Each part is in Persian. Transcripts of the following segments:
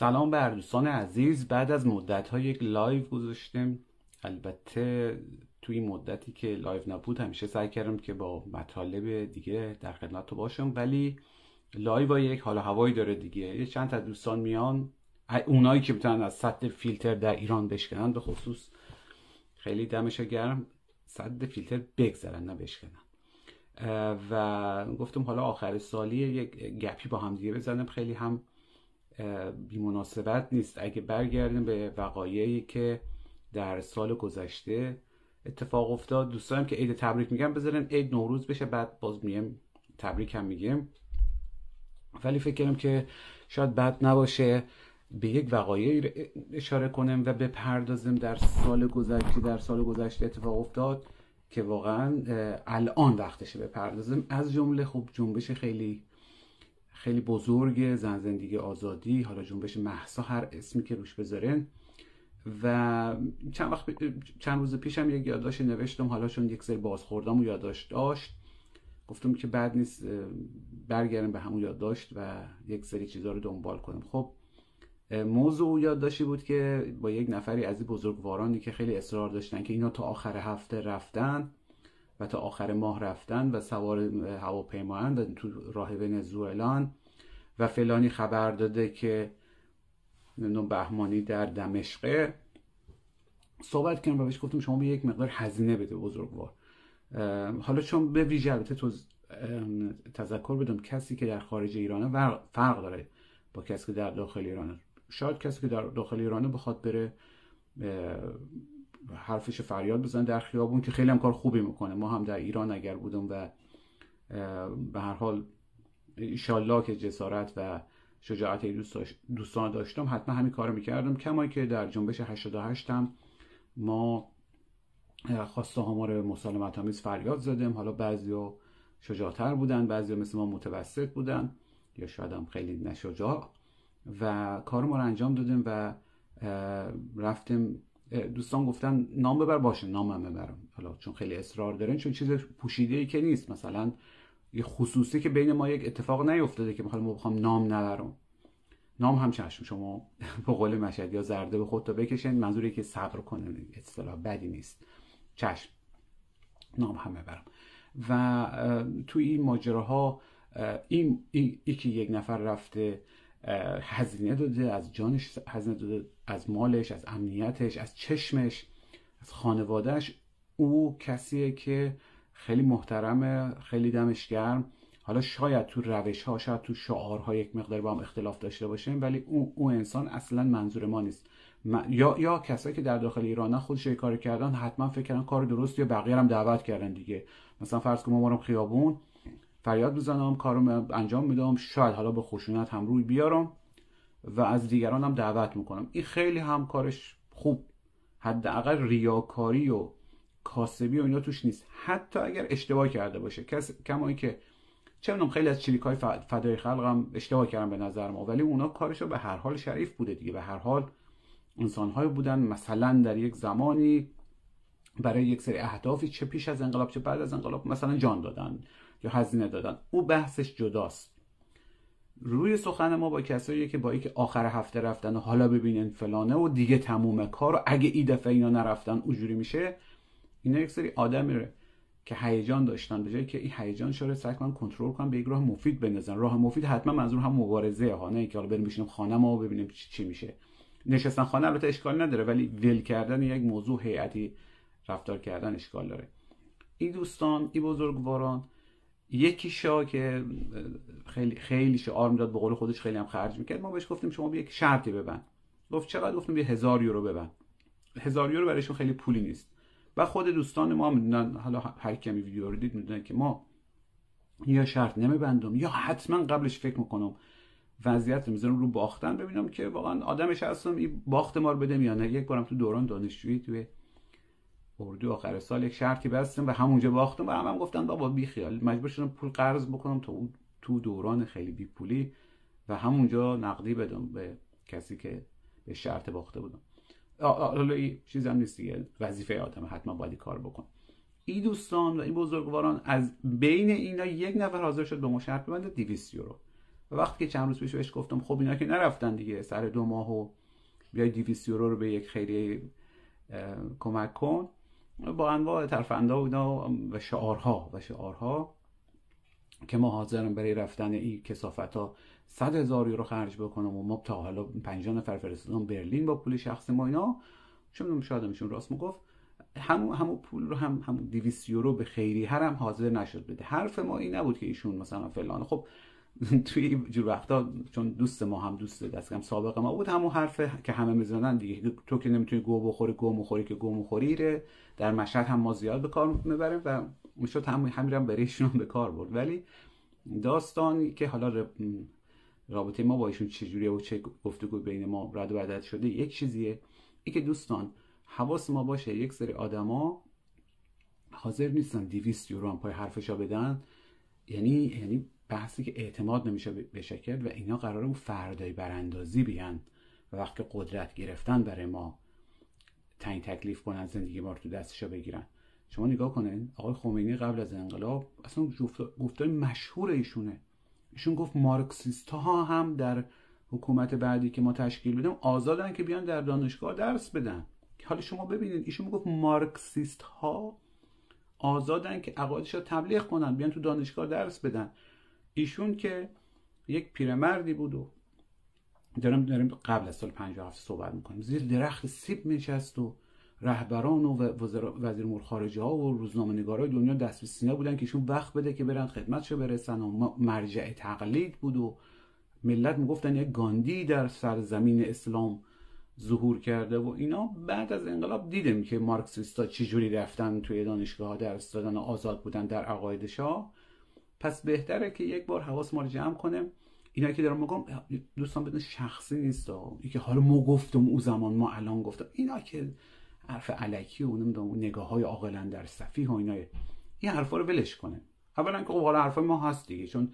سلام بر دوستان عزیز. بعد از مدت ها یک live گذاشتیم البته توی مدتی که live نبود همیشه سعی کردم که با مطالب دیگه در خدمتتون باشم. ولی live یک حال هوایی داره دیگه. یه چند تا دوستان میان. اونایی که بتونن از سد فیلتر در ایران بشکنن به خصوص خیلی دمش گرم سد فیلتر بگذرن نه بشکنن. و گفتم حالا آخر سالی یک گپی با هم دیگه بزنم. خیلی هم بیمناسبت نیست. اگه برگردیم به وقایعی که در سال گذشته اتفاق افتاد دوستانم که عید تبریک میگم بذارن عید نوروز بشه بعد باز میگم تبریک هم میگیم. ولی فکر کردم که شاید بد نباشه به یک وقایعی اشاره کنم و بپردازیم در سال گذشته در سال گذشته اتفاق افتاد که واقعا الان وقتشه بپردازیم. از جمله خب جنبش خیلی خیلی بزرگ زن زندگی آزادی حالا جنبش محسا هر اسمی که روش بذارن و چند وقت چند روز پیشم یک یادداشت نوشتم حالا چون یک سری بازخوردم و یادداشت داشت. گفتم که بعد نیست برگردم به همون یادداشت و یک سری چیزها رو دنبال کنم. خب موضوع یادداشتی بود که با یک نفری از این بزرگوارانی که خیلی اصرار داشتن که اینا تا آخر هفته رفتن و تا آخر ماه رفتن و سوار هواپیما و تو راه ونزوئلان و فلانی خبر داده که نمی‌دونم بهمانی در دمشقه صحبت کردم و بهش گفتم شما به یک مقدار هزینه بده بزرگوار. حالا چون به ویژه البته تو تذکر بدم کسی که در خارج ایرانه فرق داره با کسی که در داخل ایرانه. شاید کسی که در داخل ایرانه بخواد بره حرفش فریاد بزن در خیابون که خیلی هم کار خوبی می‌کنه. ما هم در ایران اگر بودم و به هر حال ایشالله که جسارت و شجاعت دوستان داشتم حتما همین کار می‌کردم. کمایی که در جنبش 88 هم ما خواسته رو مسالمت همیز فریاد زدیم. حالا بعضی ها شجاعتر بودن بعضی مثل ما متوسط بودن یا شاید هم خیلی نشجاع. و کار ما رو انجام دادیم و رفتیم دوستان گفتن نام ببر باشه نامم ببرم. حالا چون خیلی اصرار دارن چون چیز پوشیده ای که نیست. مثلا یه خصوصی که بین ما یک اتفاق نیفتاده که ما بخوام نام نبرم. نام هم چشم. شما به قول مشهد یا زرده به خودتا بکشین منظوری که صبر کنه اصطلاح بدی نیست. چشم. نام هم ببرم. و توی این ماجراها این ای, ای که یک نفر رفته هزینه داده از جانش هزینه داده. از مالش از امنیتش از چشمش از خانوادهش او کسیه که خیلی محترمه خیلی دمش گرم. حالا شاید تو روش ها شاید تو شعارها یک مقدار با هم اختلاف داشته باشیم ولی او, او انسان اصلا منظور ما نیست. یا یا کسایی که در داخل ایران خودش کار کردن حتما فکر کردن کار درست یا بقیه هم دعوت کردن دیگه. مثلا فرض کنم ما خیابون فریاد بزنم کارم انجام میدم شاید حالا به خشونت هم روی بیارم. و از دیگران هم دعوت می‌کنم. این خیلی هم کارش خوب. حداقل ریاکاری و کاسبی و اینا توش نیست. حتی اگر اشتباه کرده باشه. کس کمایی که چه خیلی از چریک های فدای خلق هم اشتباه کردن به نظر ما. ولی اونا کارشو به هر حال شریف بوده دیگه. به هر حال انسان بودن. مثلا در یک زمانی برای یک سری اهدافی چه پیش از انقلاب چه بعد از انقلاب مثلا جان دادن یا هزینه دادن. او بحثش جداست. روی سخن ما با کسایی که با که آخر هفته رفتن و حالا ببینین فلانه و دیگه تموم کار و اگه ای دفعه اینا نرفتن اونجوری میشه اینا یک سری آدمی که هیجان داشتن به جایی که این هیجان شده سعی کنترل کنن به یک راه مفید بندازن. راه مفید حتما منظور هم مبارزه ها نه که حالا بریم بشینیم خانه ما و ببینیم چی میشه. نشستن خانه البته اشکال نداره ولی ول کردن یک موضوع هیئتی رفتار کردن اشکال داره. این دوستان این بزرگواران یکی شا که خیلی خیلی شعار می‌داد به قول خودش خیلی هم خرج می‌کرد. ما بهش گفتیم شما یک شرطی ببند. گفت چقدر؟ گفتیم یه هزار یورو ببند. هزار یورو برایشون خیلی پولی نیست. و خود دوستان ما می‌دونن حالا هر کمی ویدیو رو دید می‌دونن که ما یا شرط نمیبندم یا حتما قبلش فکر می‌کنم وضعیت می‌ذارم رو باختن ببینم که واقعا آدمش هستم این باخت ما رو بده یا نه. یک بارم تو دوران دانشجویی توی اردو آخر سال یک شرطی بستم و همونجا باختم و هم, هم گفتن بابا بی خیال مجبور شدم پول قرض بکنم تا تو دوران خیلی بی پولی و همونجا نقدی بدم به کسی که به شرط باخته بودم. حالا این چیز هم نیست دیگه وظیفه آدم حتما باید کار بکن این دوستان و این بزرگواران از بین اینا یک نفر حاضر شد به ما شرط ببنده 200 یورو. و وقتی که چند روز پیش بهش گفتم خب اینا که نرفتن دیگه سر دو ماه و بیای 200 یورو رو به یک خیریه کمک کن. با انواع ترفندا و و شعارها و شعارها که ما حاضرم برای رفتن این کسافت ها صد هزار یورو خرج بکنم و ما تا حالا 50 نفر فرستادم برلین با پول شخص ما اینا. چون شادمشون راست می‌گفت همون همون پول رو هم همون 200 یورو به خیری هر هم حاضر نشد بده. حرف ما این نبود که ایشون مثلا فلان خب توی جور وقتا چون دوست ما هم دوست دست سابق ما بود همون حرف که همه می‌زنن دیگه. تو که نمی‌تونی گو بخوری گو مخوری که گو مخوری در مشهد هم ما زیاد به کار می‌بریم و می‌شد هم همین هم بریشون به کار برد. ولی داستانی که حالا رابطه ما با ایشون چجوریه و چه گفتگو بین ما رد و بدل شده یک چیزیه. ای که دوستان حواس ما باشه یک سری آدما حاضر نیستن 200 یورو هم پای حرفشا بدن. یعنی یعنی بحثی که اعتماد نمیشه بشکل و اینا قراره اون فردای براندازی بیان و وقتی قدرت گرفتن برای ما تعیین تکلیف کنن زندگی ما رو تو دستشا بگیرن. شما نگاه کنین آقای خمینی قبل از انقلاب اصلا گفتای مشهور ایشونه. ایشون گفت مارکسیست ها هم در حکومت بعدی که ما تشکیل بدیم آزادن که بیان در دانشگاه درس بدن. حالا شما ببینید ایشون می‌گفت مارکسیست ها آزادن که عقایدش رو تبلیغ کنن بیان تو دانشگاه درس بدن. ایشون که یک پیرمردی بود و دارم داریم قبل از سال 57 صحبت می‌کنیم. زیر درخت سیب نشست و رهبران و وزیر امور خارجه ها و روزنامه نگارای دنیا دست به سینه بودن که ایشون وقت بده که برن خدمتشو برسن و مرجع تقلید بود و ملت می‌گفتن یک گاندی در سرزمین اسلام ظهور کرده و اینا. بعد از انقلاب دیدیم که مارکسیستا چجوری رفتن توی دانشگاه درس دادن و آزاد بودن در عقایدشا پس بهتره که یک بار حواس ما رو جمع کنیم اینا که دارم میگم دوستان بدون شخصی نیست ای که حالا ما گفتم او زمان ما الان گفتم. اینا که حرف علکی و نمی‌دونم نگاه های در صفی و اینا این حرفا رو ولش کنه. اولا که خب حالا حرفای ما هست دیگه چون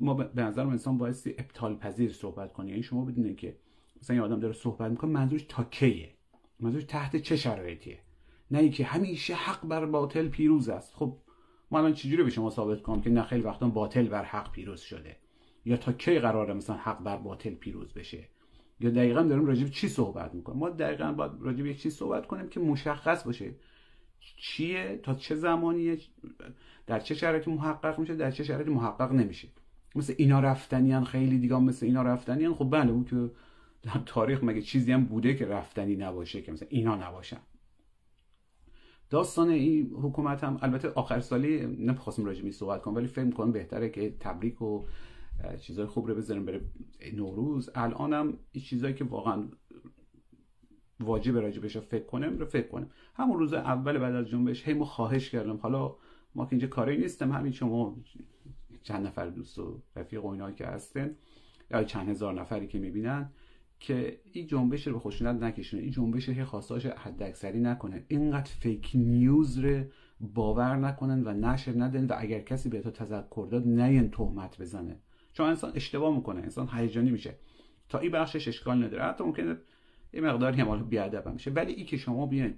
ما به نظر انسان بایستی ابطال پذیر صحبت کنه. یعنی شما بدونید که مثلا یه آدم داره صحبت می‌کنه منظورش تا کیه؟ منظورش تحت چه شرایطیه؟ نه اینکه همیشه حق بر باطل پیروز است. خب ما الان چجوری به شما ثابت کنم که نه خیلی وقتا باطل بر حق پیروز شده؟ یا تا کی قراره مثلا حق بر باطل پیروز بشه؟ یا دقیقا داریم راجع به چی صحبت می‌کنیم؟ ما دقیقا باید راجع به یک چیز صحبت کنیم که مشخص باشه. چیه؟ تا چه زمانیه؟ در چه شرایطی محقق میشه؟ در چه شرایطی محقق نمیشه؟ مثل اینا رفتنیان خیلی دیگه مثل اینا رفتنیان. خب بله اون که در تاریخ مگه چیزی هم بوده که رفتنی نباشه که مثلا اینا نباشن. داستان این حکومت هم البته آخر سالی نمی‌خواستم راجع به صحبت کنم ولی فکر می‌کنم بهتره که تبریک و چیزای خوب رو بذاریم بره نوروز. الانم چیزایی که واقعا واجب راجع بهش فکر کنم رو فکر کنم همون روز اول بعد از جنبش هی ما خواهش کردم حالا ما که اینجا کاری نیستم همین شما چند نفر دوست و رفیق و که هستن یا چند هزار نفری که می‌بینن که این جنبش رو به خشونت نکشونه. این جنبش هی خواستاش حد اکثری نکنه. اینقدر فیک نیوز رو باور نکنن و نشر ندن و اگر کسی به تو تذکر داد نه تهمت بزنه. چون انسان اشتباه می‌کنه. انسان هیجانی میشه. تا این بخشش اشکال نداره. حتی ممکنه یه مقداری هم حالا بیادب میشه ولی این که شما بیاین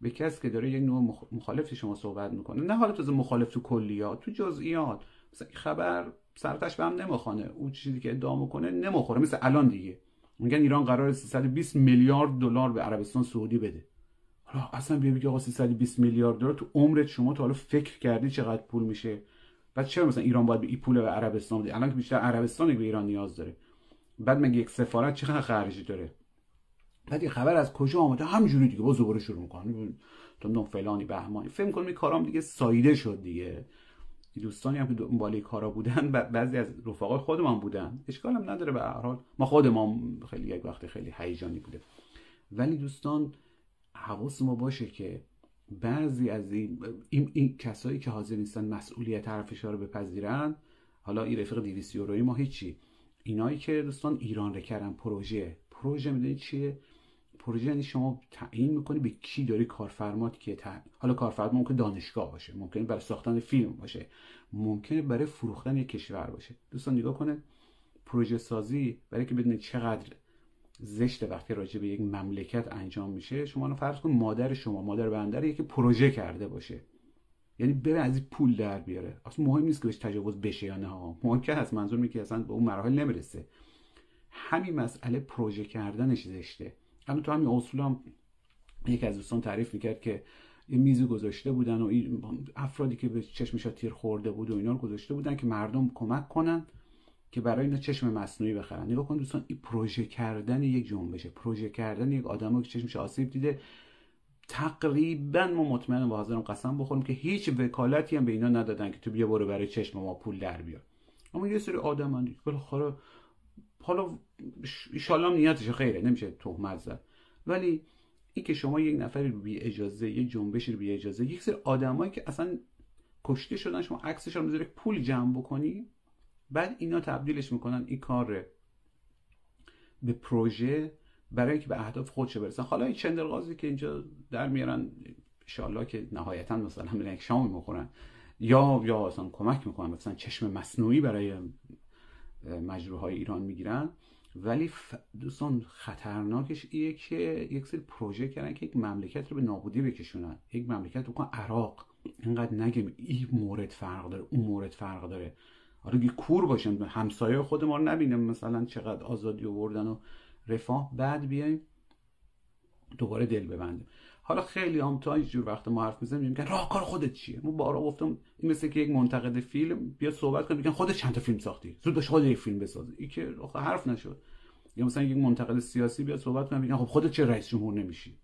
به کسی که داره یک نوع مخالف شما صحبت می‌کنه نه حالا تو مخالف تو کلیات تو جزئیات. مثلا خبر سرتش به هم نمی‌خوانه اون چیزی که ادعا می‌کنه نمی‌خوره. مثل الان دیگه. میگن ایران قرار 320 میلیارد دلار به عربستان سعودی بده. حالا اصلا بیا بگی آقا 320 میلیارد دلار تو عمرت شما تا حالا فکر کردی چقدر پول میشه؟ بعد چرا مثلا ایران باید به این پول به عربستان بده؟ الان که بیشتر عربستان به ایران نیاز داره. بعد مگه یک سفارت چقدر خرجی داره؟ بعد این خبر از کجا آمده؟ همینجوری دیگه. باز دوباره شروع می‌کنه تو فلانی بهمانی. فکر کنم این کارام دیگه سایده شد دیگه. دوستانی هم که دنبال کارا بودن بعضی از رفقای خودمان بودن. اشکال هم نداره به هر حال. ما خودمان خیلی یک وقت خیلی هیجانی بوده. ولی دوستان حواس ما باشه که بعضی از این, این, کسایی که حاضر نیستن مسئولیت حرفش رو بپذیرن حالا این رفیق 200 یورویی ما هیچی. اینایی که دوستان ایران رو کردن پروژه. پروژه می‌دونید چیه؟ پروژه یعنی شما تعیین می‌کنی به کی داری کارفرمات که حالا کارفرما ممکن دانشگاه باشه ممکن برای ساختن فیلم باشه ممکنه برای فروختن یک کشور باشه. دوستان نگاه کنه پروژه سازی برای که بدونید چقدر زشت وقتی راجع به یک مملکت انجام میشه شما رو فرض کن مادر شما مادر بندر یکی پروژه کرده باشه. یعنی بره از این پول در بیاره. اصلا مهم نیست که بهش تجاوز بشه یا نه. مهم که هست منظور می که اصلا به اون مراحل نمی‌رسه. همین مسئله پروژه کردنش زشته. همین تو همین اصول هم یکی از دوستان تعریف می‌کرد که یه میزی گذاشته بودن و افرادی که به چشمش تیر خورده بود و اینا رو گذاشته بودن که مردم کمک کنن که برای اینا چشم مصنوعی بخرن. نگاه کن دوستان این پروژه کردن یک جنبشه. پروژه کردن یک آدم که چشمش آسیب دیده. تقریبا ما مطمئن با حاضرم قسم بخوریم که هیچ وکالتی هم به اینا ندادن که تو بیا برو برای چشم ما پول در بیار. اما یه سری آدم هم بالاخره حالا ایشالله نیتش خیره نمیشه تهمت زد. ولی این که شما یک نفری بی اجازه یک جنبشی رو بی اجازه یک سری آدمایی که اصلا کشته شدن شما عکسش رو پول جمع بکنی بعد اینا تبدیلش می‌کنن این کار به پروژه برای اینکه به اهداف خودش برسن. حالا این چندرغازی که اینجا در میارن انشالله که نهایتا مثلا هم یک شام می‌خورن. یا یا اصلا کمک می‌کنن مثلا چشم مصنوعی برای مجروحای ایران می‌گیرن. ولی دوستان خطرناکش ایه که یک سری پروژه کردن که یک مملکت رو به نابودی بکشونن. یک مملکت رو عراق. اینقدر نگیم این مورد فرق داره اون مورد فرق داره. آره کور باشن همسایه خود ما رو مثلا چقدر آزادی آوردن و رفاه. بعد بیایم دوباره دل ببندیم. حالا خیلی هم تا جور وقت ما حرف می‌زنیم میگن راه کار خودت چیه؟ ما بارا گفتم این مثل که یک منتقد فیلم بیا صحبت کنه میگن خودت چند تا فیلم ساختی؟ زود باش خودت یک فیلم بساز. این که حرف نشد. یا مثلا یک منتقد سیاسی بیا صحبت کنه میگن خب خودت چه رئیس جمهور نمیشی؟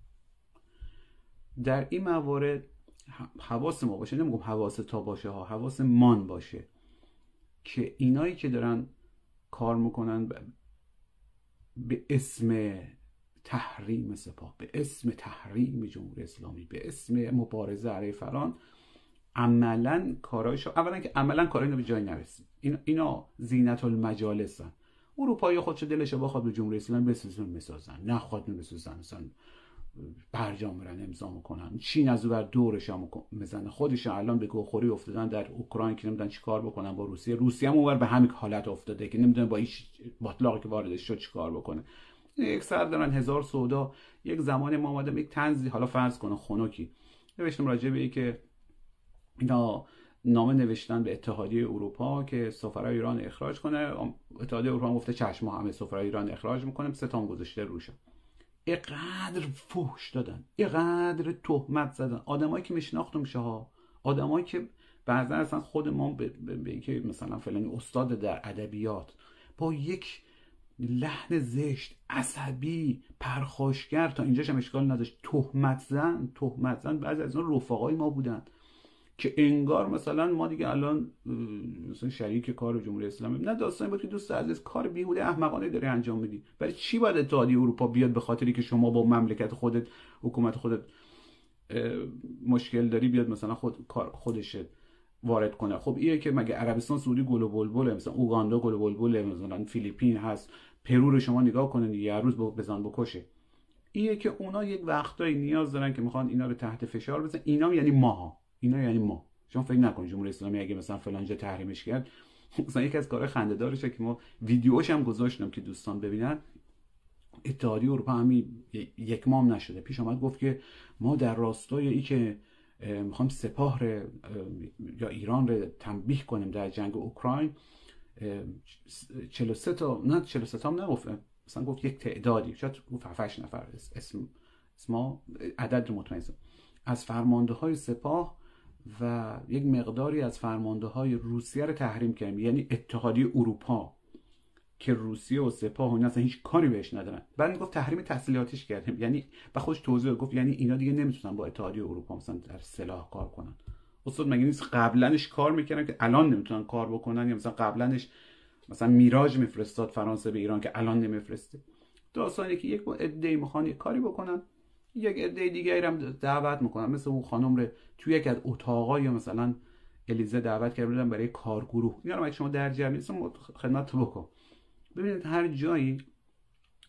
در این موارد حواس ما باشه نمیگم حواس تا باشه ها حواس مان باشه که اینایی که دارن کار می‌کنن به اسم تحریم سپاه به اسم تحریم جمهوری اسلامی به اسم مبارزه علیه فران عملا کارایشو اولا که عملا کارای به جای نرسید. اینا, اینا زینت المجالسن اروپایی خودشو دلش بخواد به جمهوری اسلامی بسازن. می‌سازن نخواد نمی‌سازن مثلا برجام برن امضا می‌کنن. چین از بر دورش هم می‌زنه. خودش الان به گوخوری افتادن در اوکراین که نمی‌دونن چیکار بکنن با روسیه. روسیه هم اونور به همین حالت افتاده که نمی‌دونن با این باطلاقی که واردش شد چیکار بکنه. یک سر دارن هزار سودا یک زمان ما آمدم یک تنزی حالا فرض کنه خنوکی نوشتم راجع به که اینا نامه نوشتن به اتحادیه اروپا که سفرای ایران اخراج کنه. اتحادیه اروپا گفته چشم همه سفرای ایران اخراج می‌کنه. سه تا گذاشته روشم اقدر فوش دادن. اقدر تهمت زدن. آدمایی که میشناختم میشه ها آدمایی که بعضا اصلا خود ما به, به, که مثلا فلانی استاد در ادبیات با یک لحن زشت عصبی پرخاشگر تا اینجاش هم اشکال نداشت. تهمت زن تهمت زن بعضی از اون رفقای ما بودن که انگار مثلا ما دیگه الان مثلا شریک کار جمهوری اسلامی نه داستانی بود که دوست عزیز کار بیهوده احمقانه داری انجام میدی. برای چی باید اتحادیه اروپا بیاد به خاطری که شما با مملکت خودت حکومت خودت مشکل داری بیاد مثلا خود کار خودش وارد کنه. خب ایه که مگه عربستان سعودی گل و بلبل مثلا اوگاندا گل و بلبل مثلا فیلیپین هست پرو رو شما نگاه کنید یه روز بزن بکشه ایه که اونا یک وقتایی نیاز دارن که می‌خوان اینا رو تحت فشار بزنن اینا یعنی ماها. اینا یعنی ما. شما فکر نکنید جمهوری اسلامی اگه مثلا فلان جا تحریمش کرد مثلا یکی از کارهای خنده‌دارشه که ما ویدیوش هم گذاشتم که دوستان ببینن. اتحادیه اروپا همین یک مام نشده. پیش آمد گفت که ما در راستای ای که می‌خوام سپاه یا ایران رو تنبیه کنیم در جنگ اوکراین. 43 تا نه 43 تا هم نگفت. مثلا گفت یک تعدادی شاید گفت 7 نفر. اسم اسما عدد مطمئن از فرمانده های سپاه و یک مقداری از فرمانده های روسیه رو تحریم کردیم. یعنی اتحادیه اروپا. که روسیه و سپاه و اصلا هیچ کاری بهش ندارن. بعد گفت تحریم تحصیلاتیش کردیم. یعنی و خودش توضیح گفت یعنی اینا دیگه نمی‌تونن با اتحادیه اروپا مثلا در سلاح کار کنن. استاد مگه نیست قبلنش کار می‌کردن که الان نمی‌تونن کار بکنن؟ یا مثلا قبلنش مثلا میراج میفرستاد فرانسه به ایران که الان نمیفرسته. داستانی که یک عده می‌خوان یک کاری بکنن. یک عده دیگه هم دعوت می‌کنن. مثل اون خانم رو توی یک از اتاقا یا مثلا الیزه دعوت کرده بودن برای کارگروه. اینا رو شما در جمع خدمت تو بکن. ببینید هر جایی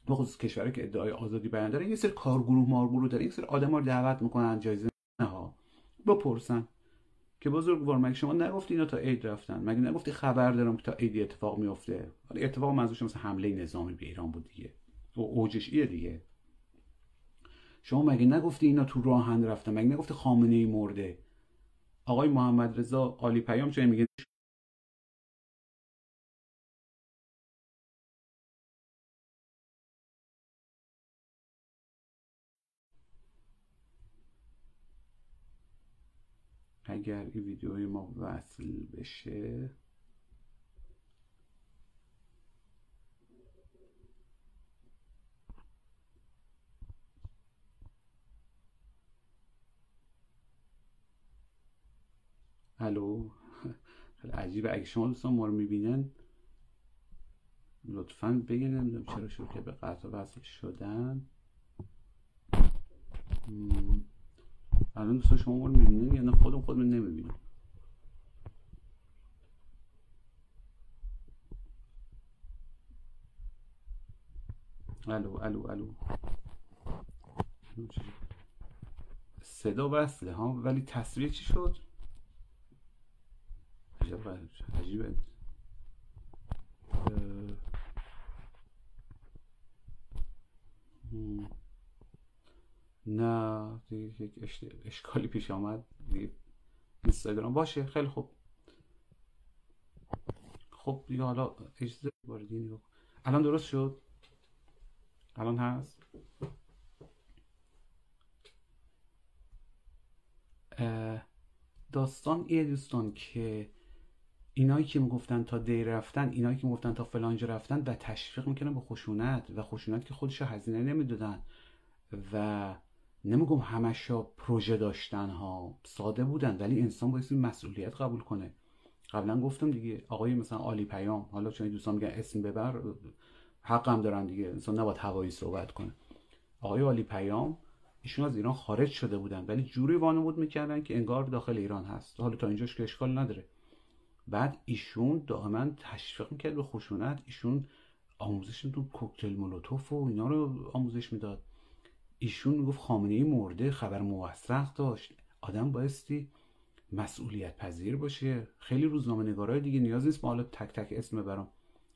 بخصوص کشوری که ادعای آزادی بیان داره یه سری کارگروه مارگروه داره یک سری آدم رو دعوت می‌کنن جایزه ها بپرسن که بزرگوار مگه شما نگفتی اینا تا عید رفتن؟ مگه نگفتی خبر دارم که تا عید اتفاق میفته حالا اتفاق منظورش مثلا حمله نظامی به ایران بود دیگه. و اوجش ایه دیگه. شما مگه نگفتی اینا تو راهن رفتن؟ مگه نگفتی خامنه ای مرده؟ آقای محمد رضا عالی پیام چه میگه؟ اگر این ویدیوی ما وصل بشه. الو؟ خیلی عجیبه. اگه شما دوستان ما رو می‌بینن لطفا بگین نمی‌دونم چرا شروع که به قطع وصل شدن. الان دوستان شما ما رو می‌بینن یا نه خودم خودم نمی‌بینم. الو الو الو. صدا وصله ها؟ ولی تصویر چی شد؟ عجیبه. نه یک اشکالی پیش آمد. دیگه اینستاگرام باشه. خیلی خوب. خب دیگه حالا اجازه واردین الان درست شد؟ الان هست؟ داستان ایه دوستان که اینایی که می‌گفتن تا دی رفتن اینایی که می‌گفتن تا فلانجا رفتن و تشویق می‌کنن به خشونت و خشونت که خودش هزینه نمی‌دادن و نمیگم همشا پروژه داشتن ها ساده بودن ولی انسان باید مسئولیت قبول کنه. قبلا گفتم دیگه آقای مثلا عالی پیام حالا چون دوستان میگن اسم ببر حقم دارن دیگه انسان نباید هوایی صحبت کنه. آقای عالی پیام ایشون از ایران خارج شده بودن ولی جوری وانمود می‌کردن که انگار داخل ایران هست. حالا تا اینجاش که اشکال نداره. بعد ایشون دائما تشویق می‌کرد به خشونت ایشون آموزش تو کوکتل مولوتوف و اینا رو آموزش می‌داد. ایشون می‌گفت خامنه ای مرده خبر موثق داشت. آدم بایستی مسئولیت پذیر باشه. خیلی روزنامه نگارای دیگه نیاز نیست. حالا تک تک اسم برام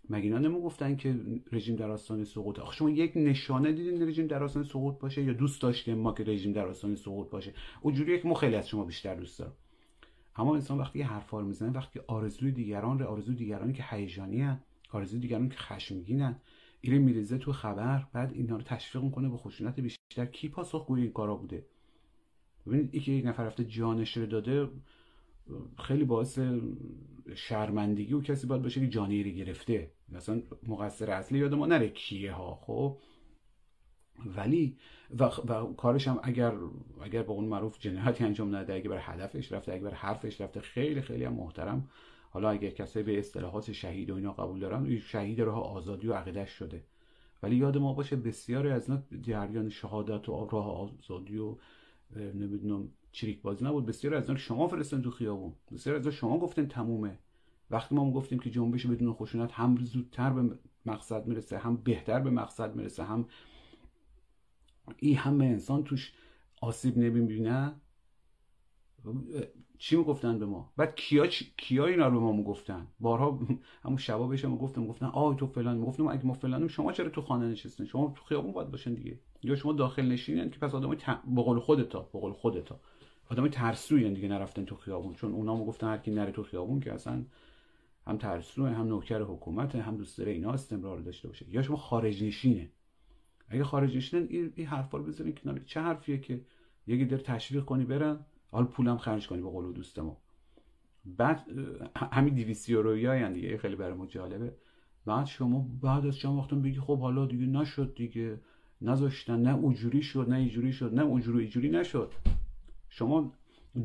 مگه اینا گفتن که رژیم در آستانه سقوط؟ آخه شما یک نشانه دیدین رژیم در آستانه سقوط باشه یا دوست داشتیم ما که رژیم در آستانه سقوط باشه؟ اونجوریه که ما خیلی از شما بیشتر دوست دارم. اما انسان وقتی حرفا رو می‌زنه وقتی آرزوی دیگران رو آرزوی دیگرانی که هیجانی آرزوی دیگران که خشمگینن ایره میریزه تو خبر بعد اینا رو تشویق می‌کنه به خشونت بیشتر. کی پاسخگوی این کارا بوده؟ ببینید اینکه یک نفر رفته جانش رو داده خیلی باعث شرمندگی و کسی باید باشه که جانی رو گرفته. مثلا مقصر اصلی یاد ما نره کیه ها خب؟ ولی و, و کارش هم اگر اگر به اون معروف جنایتی انجام نده اگه بر هدفش رفته اگه بر حرفش رفته خیلی خیلی هم محترم. حالا اگر کسی به اصطلاحات شهید و اینا قبول دارن شهید راه آزادی و عقیدش شده. ولی یاد ما باشه بسیاری از اینا جریان شهادت و راه آزادی و نمی‌دونم چریک بازی نبود. بسیاری از اینا شما فرستن تو خیابون. بسیاری از شما گفتن تمومه. وقتی ما گفتیم که جنبش بدون خشونت هم زودتر به مقصد می‌رسه هم بهتر به مقصد می‌رسه هم این همه انسان توش آسیب نمی‌بینه چی می‌گفتن به ما؟ بعد کیا چ... کیا اینا رو به ما می‌گفتن؟ بارها همون شبا بهش گفتم گفتن آ تو فلان. گفتم اگه ما فلانیم شما چرا تو خانه نشستین؟ شما تو خیابون باید باشین دیگه. یا شما داخل نشینین که پس آدمای ت... به قول خودتا به قول خودتا. آدمای ترسوین دیگه نرفتن تو خیابون. چون اونا می‌گفتن هر کی نره تو خیابون که اصلا هم ترسو هم نوکر حکومت هم دوست داره اینا استمرار داشته باشه. یا شما خارج نشینه. اگه خارج نشینن این, این حرفا رو بزنین کنار. چه حرفیه که یکی در تشویق کنی برن؟ حال پولم خرج کنی به قول دوست ما بعد همین 200 یورویی دیگه خیلی برای ما جالبه. بعد شما بعد از چند وقتم بگی خب حالا دیگه نشد دیگه. نذاشتن نه اونجوری شد نه اینجوری شد نه اونجوری اینجوری نشد. شما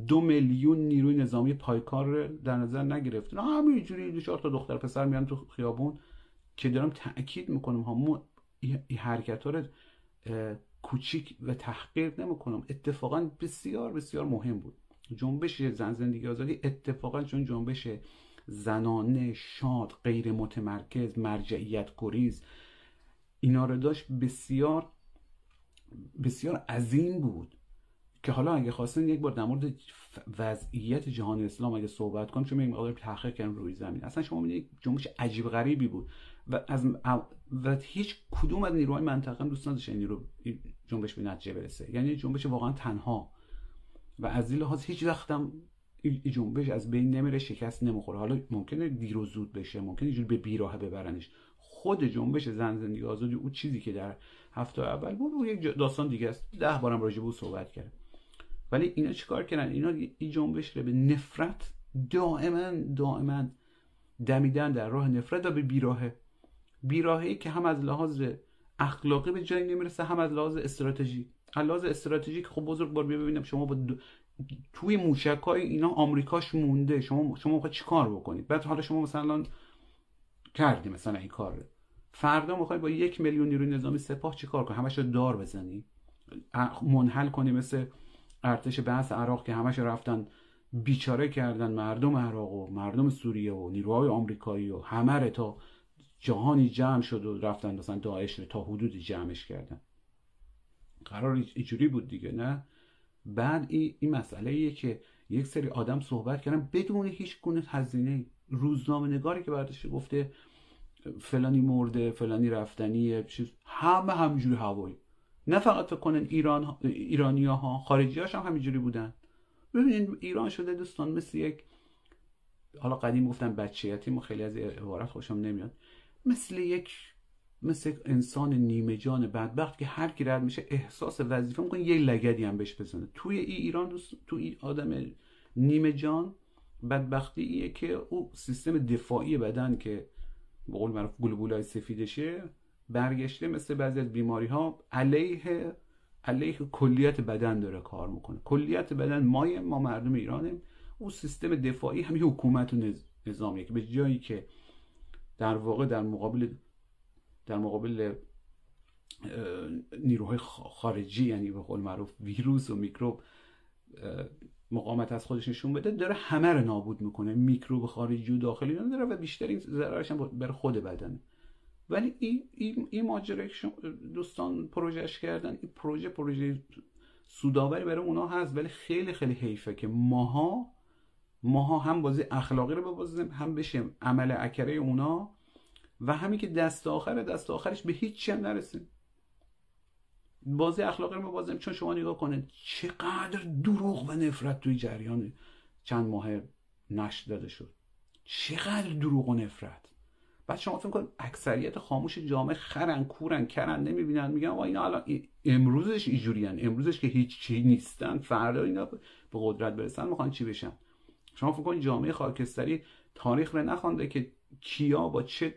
دو میلیون نیروی نظامی پایکار در نظر نگرفتن همینجوری دو چهار تا دختر پسر میان تو خیابون که دارم تاکید می‌کنم ها این حرکت ها کوچیک و تحقیر نمی‌کنم. اتفاقا بسیار بسیار مهم بود. جنبش زن زندگی آزادی اتفاقا چون جنبش زنانه شاد غیر متمرکز مرجعیت گریز اینا رو داشت بسیار بسیار عظیم بود. که حالا اگه خواستن یک بار در مورد وضعیت جهان اسلام اگه صحبت کنم چون این تحقیق کردم روی زمین. اصلا شما می‌دونید جنبش عجیب غریبی بود. و از و هیچ کدوم از نیروهای منطقه دوست نداشت این نیرو جنبش به نتیجه برسه. یعنی جنبش واقعا تنها. و از این لحاظ هیچ وقتم این جنبش از بین نمیره شکست نمی‌خوره. حالا ممکنه دیر و زود بشه ممکنه اینجوری به بیراه ببرنش. خود جنبش زن زندگی آزادی او چیزی که در هفته اول بود او یک داستان دیگه است. ده بارم راجع به صحبت کرد ولی اینا چیکار کردن؟ اینا این جنبش رو به نفرت دائما دائما دمیدن در راه نفرت و به بیراهه. بیراهه که هم از لحاظ اخلاقی به جایی نمی‌رسه هم از لحاظ استراتژی. از لحاظ استراتژیک خب بزرگ بار ببینم شما با توی موشک اینا آمریکاش مونده. شما شما چی چیکار بکنید؟ بعد حالا شما مثلا کردی مثلا این کار. فردا می‌خوای با یک میلیون نیروی نظامی سپاه چیکار کنی؟ همش رو دار بزنی. منحل کنی مثل ارتش بحث عراق که همش رفتن بیچاره کردن مردم عراق و مردم سوریه و نیروهای آمریکایی و همه تا جهانی جمع شد و رفتن مثلا داعش تا حدودی جمعش کردن. قرار اینجوری بود دیگه نه؟ بعد این, این مسئله ایه که یک سری آدم صحبت کردن بدون هیچ گونه هزینه. روزنامه نگاری که برداشته گفته فلانی مرده فلانی رفتنی چیز همه همجوری هوایی. نه فقط فکر کنن ایران ایرانی ها خارجی هم همینجوری بودن. ببینید ایران شده دوستان مثل یک حالا قدیم گفتن بچهیتی ما خیلی از عبارت خوشم نمیاد. مثل یک مثل انسان نیمه جان بدبخت که هر کی رد میشه احساس وظیفه می‌کنه یه لگدی هم بهش بزنه. توی ای ایران دوست تو ای آدم نیمه جان بدبختی ایه که او سیستم دفاعی بدن که به قول معروف گلبولای سفیدشه برگشته مثل بعضی از بیماری ها علیه علیه کلیت بدن داره کار می‌کنه. کلیت بدن مای ما مردم ایرانیم. او سیستم دفاعی همین حکومت و نظامیه که به جایی که در واقع در مقابل در مقابل نیروهای خارجی یعنی به قول معروف ویروس و میکروب مقاومت از خودش نشون بده داره همه رو نابود می‌کنه. میکروب خارجی و داخلی داره و بیشتر ضررش هم بر خود بدنه. ولی این این, این ماجرا دوستان پروژهش کردن. این پروژه پروژه سوداوری برای اونا هست ولی خیلی خیلی حیفه که ماها ماها هم بازی اخلاقی رو ببازیم هم بشه عمل اکره اونا و همین که دست آخر دست آخرش به هیچ هم نرسیم. بازی اخلاقی رو ببازیم. چون شما نگاه کنید چقدر دروغ و نفرت توی جریان چند ماه نشر داده شد. چقدر دروغ و نفرت. بعد شما فکر کن اکثریت خاموش جامعه خرن کورن کرن نمی‌بینن. میگن آقا اینا الان امروزش اینجوریان امروزش که هیچ چی نیستن فردا اینا به قدرت برسن می‌خوان چی بشن؟ شما فکر کنید جامعه خاکستری تاریخ رو نخوانده که کیا با چه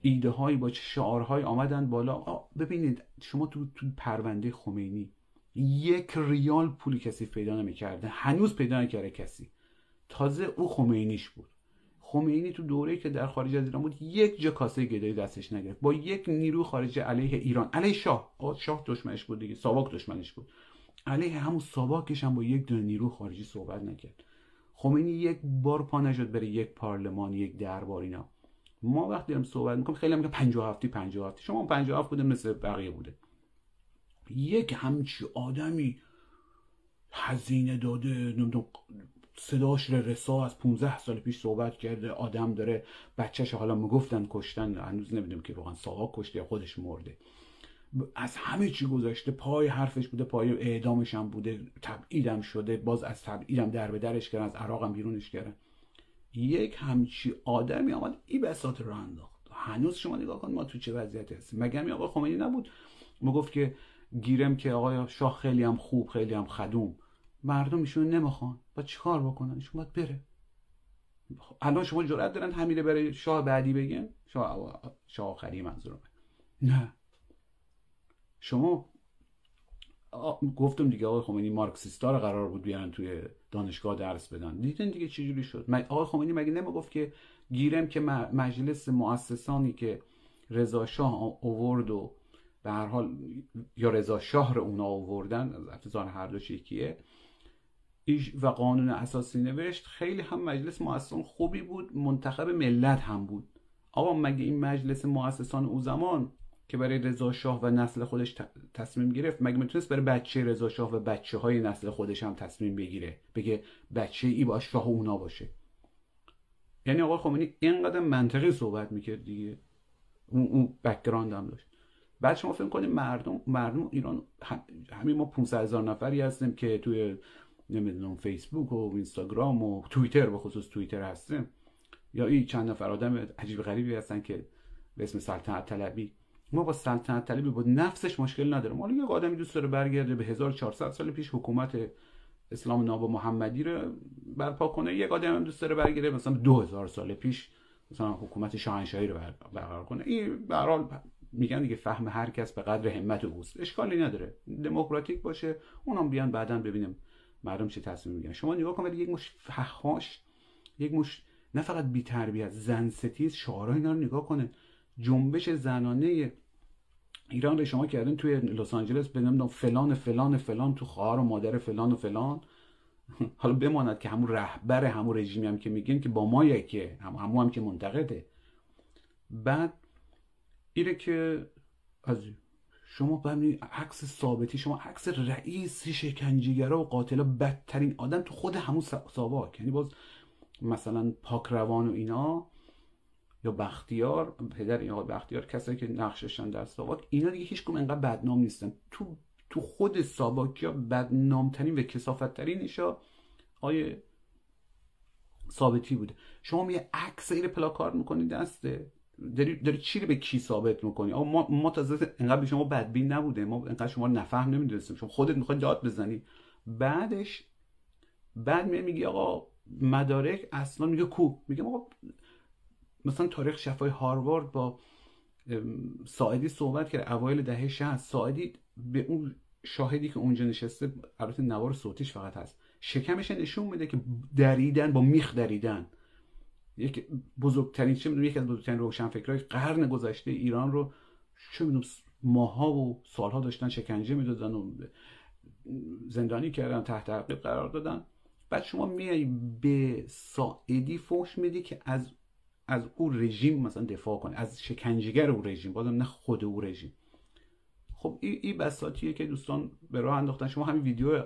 ایده هایی با چه شعارهایی آمدن بالا. ببینید شما تو, تو پرونده خمینی یک ریال پولی کسی پیدا نمی‌کرده. هنوز پیدا نکرده کسی. تازه او خمینیش بود. خمینی تو دوره که در خارج از ایران بود یک جا کاسه گدایی دستش نگرفت. با یک نیرو خارجی علیه ایران. علیه شاه. شاه دشمنش بود دیگه. ساواک دشمنش بود. علیه همون ساواکش هم با یک دونه نیرو خارجی صحبت نکرد. خمینی یک بار پا نشد بره یک پارلمان یک دربار اینا. ما وقتی داریم صحبت می‌کنیم خیلی میگن 50 هفتی 50 هفتی. شما 50 هفت بوده مثل بقیه بوده. یک همچی آدمی هزینه داده نمی‌دونم صداش رسا از 15 سال پیش صحبت کرده آدم داره بچهش حالا می‌گفتن کشتن هنوز نمی‌دونم که واقعا ساواک کشته یا خودش مرده. از همه چی گذاشته پای حرفش بوده پای اعدامش هم بوده تبعیدم شده باز از تبعیدم در به درش کردن از عراقم بیرونش کردن یک همچی آدمی آمد این بساط رو انداخت. هنوز شما نگاه کن ما تو چه وضعیتی هستیم. مگر می آقا خمینی نبود؟ ما گفت که گیرم که آقای شاه خیلی هم خوب خیلی هم خدوم. مردم ایشون نمی‌خوان. با چیکار بکنن؟ ایشون باید بره. الان شما جرأت دارن همینه برای شاه بعدی بگن شاه شاه آخری منظورم نه. شما گفتم دیگه آقای خمینی مارکسیستا رو قرار بود بیارن توی دانشگاه درس بدن. دیدن دیگه چجوری شد؟ آقای خمینی مگه نمی گفت که گیرم که مجلس مؤسسانی که رضا شاه اوورد و به هر حال یا رضا شاه رو اونا آوردن از هر دو یکیه و قانون اساسی نوشت خیلی هم مجلس مؤسسان خوبی بود منتخب ملت هم بود. آقا مگه این مجلس مؤسسان او زمان که برای رضا شاه و نسل خودش تصمیم گرفت. مگه می‌تونست برای بچه رضا شاه و بچه های نسل خودش هم تصمیم بگیره؟ بگه بچه ای باش شاه اونا باشه. یعنی آقا خمینی اینقدر منطقی صحبت می‌کرد دیگه. اون اون background هم داشت. بعد شما فکر کنید مردم مردم ایران همین ما 500 هزار نفری هستیم که توی نمی‌دونم فیسبوک و اینستاگرام و توییتر به خصوص توییتر هستیم. یا این چند نفر آدم عجیب غریبی هستن که به اسم سلطنت طلبی. ما با سلطنت طلبی با نفسش مشکل نداریم حالا یک آدمی دوست داره برگرده به 1400 سال پیش حکومت اسلام ناب محمدی رو برپا کنه یک آدم دوست داره برگرده مثلا 2000 سال پیش مثلا حکومت شاهنشاهی رو برقرار کنه. این به میگن دیگه فهم هر کس به قدر همت اوست. اشکالی نداره. دموکراتیک باشه اونم بیان بعدا ببینیم مردم چه تصمیم می‌گیرن. شما نگاه کنید یک مش فحاش یک مش نه فقط بی تربیت زن ستیز شعارها اینا رو نگاه کنه. جنبش زنانه ایران رو شما کردن توی لس آنجلس به فلان فلان فلان تو خواهر و مادر فلان و فلان. حالا بماند که همون رهبر همون رژیمی هم که میگن که با ما یکه هم همون هم که منتقده. بعد اینه که از شما ببینید عکس ثابتی شما عکس رئیس شکنجهگرا و قاتلا بدترین آدم تو خود همون ساواک. یعنی باز مثلا پاک روان و اینا یا بختیار پدر این آقای بختیار کسایی که نقششن در ساواک اینا دیگه هیچ انقدر بدنام نیستن. تو تو خود ساواکیا بدنامترین و کسافتترین ایشا آیه ثابتی بوده. شما می عکس این پلاکارد می‌کنی دسته. داری, داری چی رو به کی ثابت می‌کنی؟ آقا ما ما تازه انقدر به شما بدبین نبوده. ما انقدر شما نفهم نمی‌دونستیم. شما خودت می‌خوای داد بزنی. بعدش بعد میگی آقا مدارک اصلا میگه کو؟ میگه آقا مثلا تاریخ شفای هاروارد با ساعدی صحبت کرد اوایل دهه 60 ساعدی به اون شاهدی که اونجا نشسته البته نوار صوتیش فقط هست. شکمش نشون میده که دریدن با میخ دریدن. یک بزرگترین چه می‌دونم یکی از بزرگترین روشنفکرای قرن گذشته ایران رو چه می‌دونم ماها و سالها داشتن شکنجه می‌دادن و زندانی کردن تحت تعقیب قرار دادن. بعد شما میای به ساعدی فوش میدی که از از او رژیم مثلا دفاع کنه از شکنجهگر او رژیم. بازم نه خود او رژیم. خب این ای بساتیه که دوستان به راه انداختن. شما همین ویدیو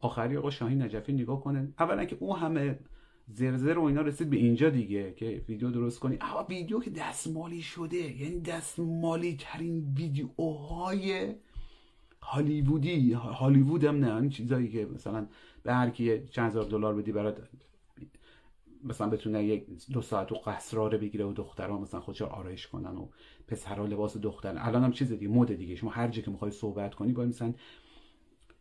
آخری آقا شاهین نجفی نگاه کنن اولا که او همه زرزر و اینا رسید به اینجا دیگه که ویدیو درست کنی. اما ویدیو که دستمالی شده یعنی دستمالی ترین ویدیوهای هالیوودی هالیوود هم نه این چیزایی که مثلا به هر کی چند هزار دلار بدی برات مثلا بتونه یک دو ساعت و قصراره بگیره و دخترها مثلا خودش آرایش کنن و پسرها لباس دختر الان هم چیز دیگه مود دیگه. شما هر جا که می‌خوای صحبت کنی باید مثلا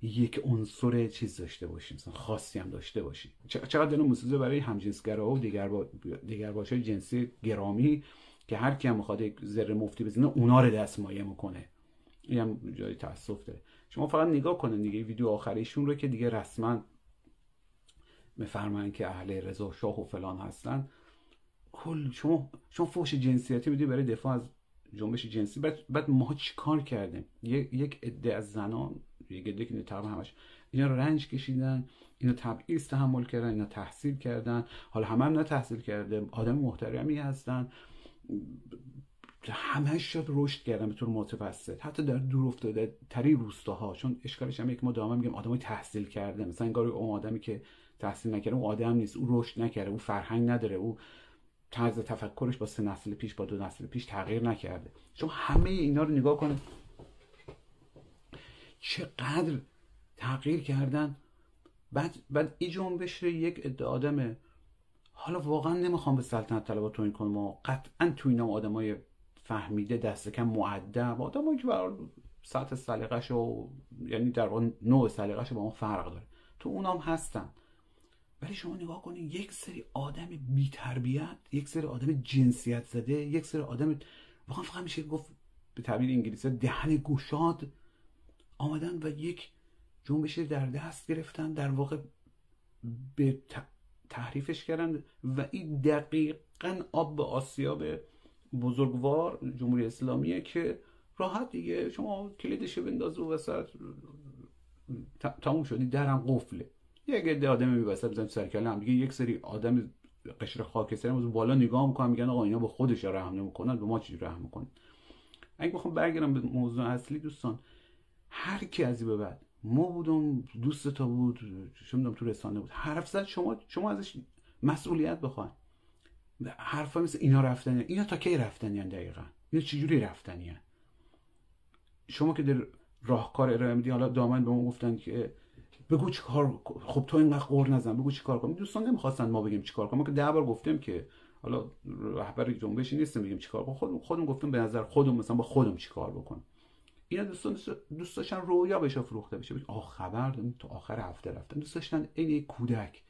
یک عنصر چیز داشته باشی مثلا خاصی هم داشته باشی. چقدر دلم مسوزه برای همجنسگرا و دیگر با دیگر باشه جنسی گرامی که هر کی هم می‌خواد یک ذره مفتی بزنه اونا رو دستمایه می‌کنه. این هم جای تاسف داره. شما فقط نگاه کنن دیگه ویدیو آخریشون رو که دیگه رسما میفرمایند که اهل رضا شاه و فلان هستن. کل شما شما فوش جنسیتی میدی برای دفاع از جنبش جنسی. بعد بعد ما چیکار کردیم؟ یک عده از زنان یک عده که تقریبا همش اینا رنج کشیدن اینا تبعیض تحمل کردن اینا تحصیل کردن. حالا همه هم نه تحصیل کرده آدم محترمی هستن. همش شد رشد کردن به طور متوسط. حتی در دور افتاده تری روستاها چون اشکالش هم یک ما دائما میگیم آدمای تحصیل کرده. مثلا انگار اون آدمی که تحصیل نکرده اون آدم نیست او رشد نکرده او فرهنگ نداره او طرز تفکرش با سه نسل پیش با دو نسل پیش تغییر نکرده. چون همه اینا رو نگاه کنه چقدر تغییر کردن. بعد بعد این جنبش یک عده آدمه حالا واقعا نمی‌خوام به سلطنت طلبات توهین کنم. و قطعا تو اینا آدمای فهمیده دست کم معدب آدمایی که برای سطح سلیقش و یعنی در واقع نوع سلیقش با ما فرق داره. تو اونام هستن. ولی شما نگاه کنید یک سری آدم بی تربیت یک سری آدم جنسیت زده یک سری آدم واقعا فقط میشه گفت به تعبیر انگلیسی دهن گشاد آمدن و یک جنبش در دست گرفتن در واقع به تحریفش کردن و این دقیقا آب به آسیاب بزرگوار جمهوری اسلامیه که راحت دیگه شما کلیدش بنداز و وسط تموم شدی درم قفله. یک عده آدم میبسته بزنیم سر هم دیگه یک سری آدم قشر خاکستری از بالا نگاه می‌کنن میگن آقا اینا به خودش رحم نمی‌کنن به ما چی رحم می‌کنن؟ اگه بخوام برگردم به موضوع اصلی دوستان هر کی از به بعد ما بودم دوست تا بود چه تو رسانه بود حرف زد شما شما ازش مسئولیت بخواین. حرفا مثل اینا رفتن اینا تا کی رفتنی هن دقیقا؟ اینا چجوری رفتنی هن؟ شما که در راهکار ارائه میدی حالا دامن به ما گفتن که بگو چیکار خب تو اینقدر قور نزن بگو چیکار کنم. دوستان نمی‌خواستن ما بگیم چیکار کنم. که ده بار گفتیم که حالا رهبر جنبشی نیستم بگیم چیکار کنم. خودم خودم گفتم به نظر خودم مثلا با خودم چیکار بکنم. اینا دوستان دوست داشتن رویا بشه فروخته بشه. آ خبر تو آخر هفته رفتن. دوست داشتن این کودک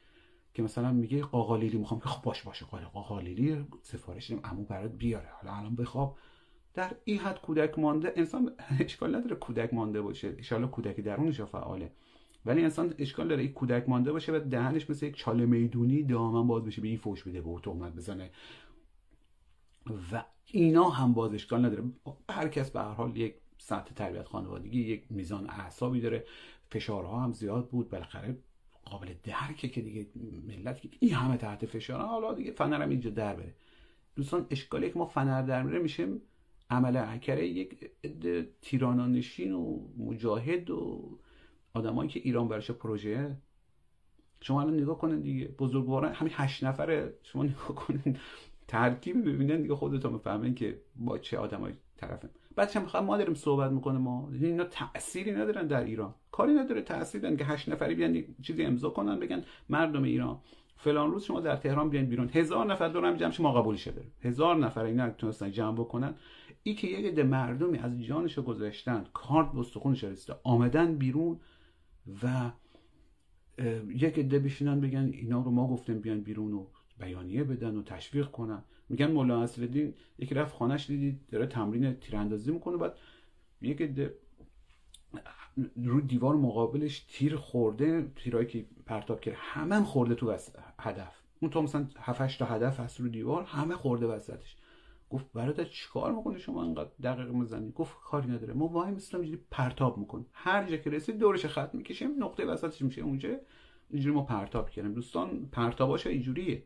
که مثلا میگه قاقالیلی می‌خوام. که خب باش باشه قاقالیلی سفارش دیم عمو برات بیاره. حالا الان بخواب در این حد کودک مانده انسان اشکال نداره کودک مانده باشه. ان کودکی درونش فعاله. ولی انسان اشکال داره این کودک مانده باشه و دهنش مثل یک چاله می‌دونی دامن باز بشه به این فوش بده به تهمت بزنه. و اینا هم باز اشکال نداره. هر کس به هر حال یک سطح تربیت خانوادگی یک میزان اعصابی داره. فشارها هم زیاد بود. بالاخره قابل درکه که دیگه ملت این همه تحت فشار حالا دیگه فنر هم اینجا در بره. دوستان اشکالی که ما فنر در میره میشیم عمل حکره یک تیرانانشین و مجاهد و آدمایی که ایران برش پروژه شما الان نگاه کنید دیگه بزرگواران همین هشت نفره شما نگاه کنید ترکیب ببینن دیگه خودتون می‌فهمین که با چه آدمای طرفه بعدش هم ما داریم صحبت می‌کنه ما. اینا تأثیری ندارن در ایران. کاری نداره تأثیر دارن که هشت نفری بیان چیزی امضا کنن بگن مردم ایران فلان روز شما در تهران بیان بیرون. هزار نفر دورم جمع شما قبول شده هزار نفر اینا تونستن جمع بکنن. ای که یک عده مردمی از جانش گذاشتن کارت بستخونش رسیده آمدن بیرون. و یک عده بشینن بگن اینا رو ما گفتیم بیان بیرون و بیانیه بدن و تشویق کنن. میگن مولا نصرالدین یکی رفت خانهش دیدید داره تمرین تیراندازی می‌کنه بعد یک عده رو دیوار مقابلش تیر خورده تیرایی که پرتاب کرد همه هم خورده تو هدف. اون تو مثلا 7 تا هدف هست رو دیوار همه خورده وسطش. گفت برادر چیکار می‌کنی شما انقدر دقیق می‌زنی؟ گفت کاری نداره. ما وای مثلا اینجوری پرتاب می‌کنیم. هر جا که رسید دورش خط می‌کشیم نقطه وسطش میشه. اونجا اینجوری ما پرتاب کردیم. دوستان پرتاباش اینجوریه.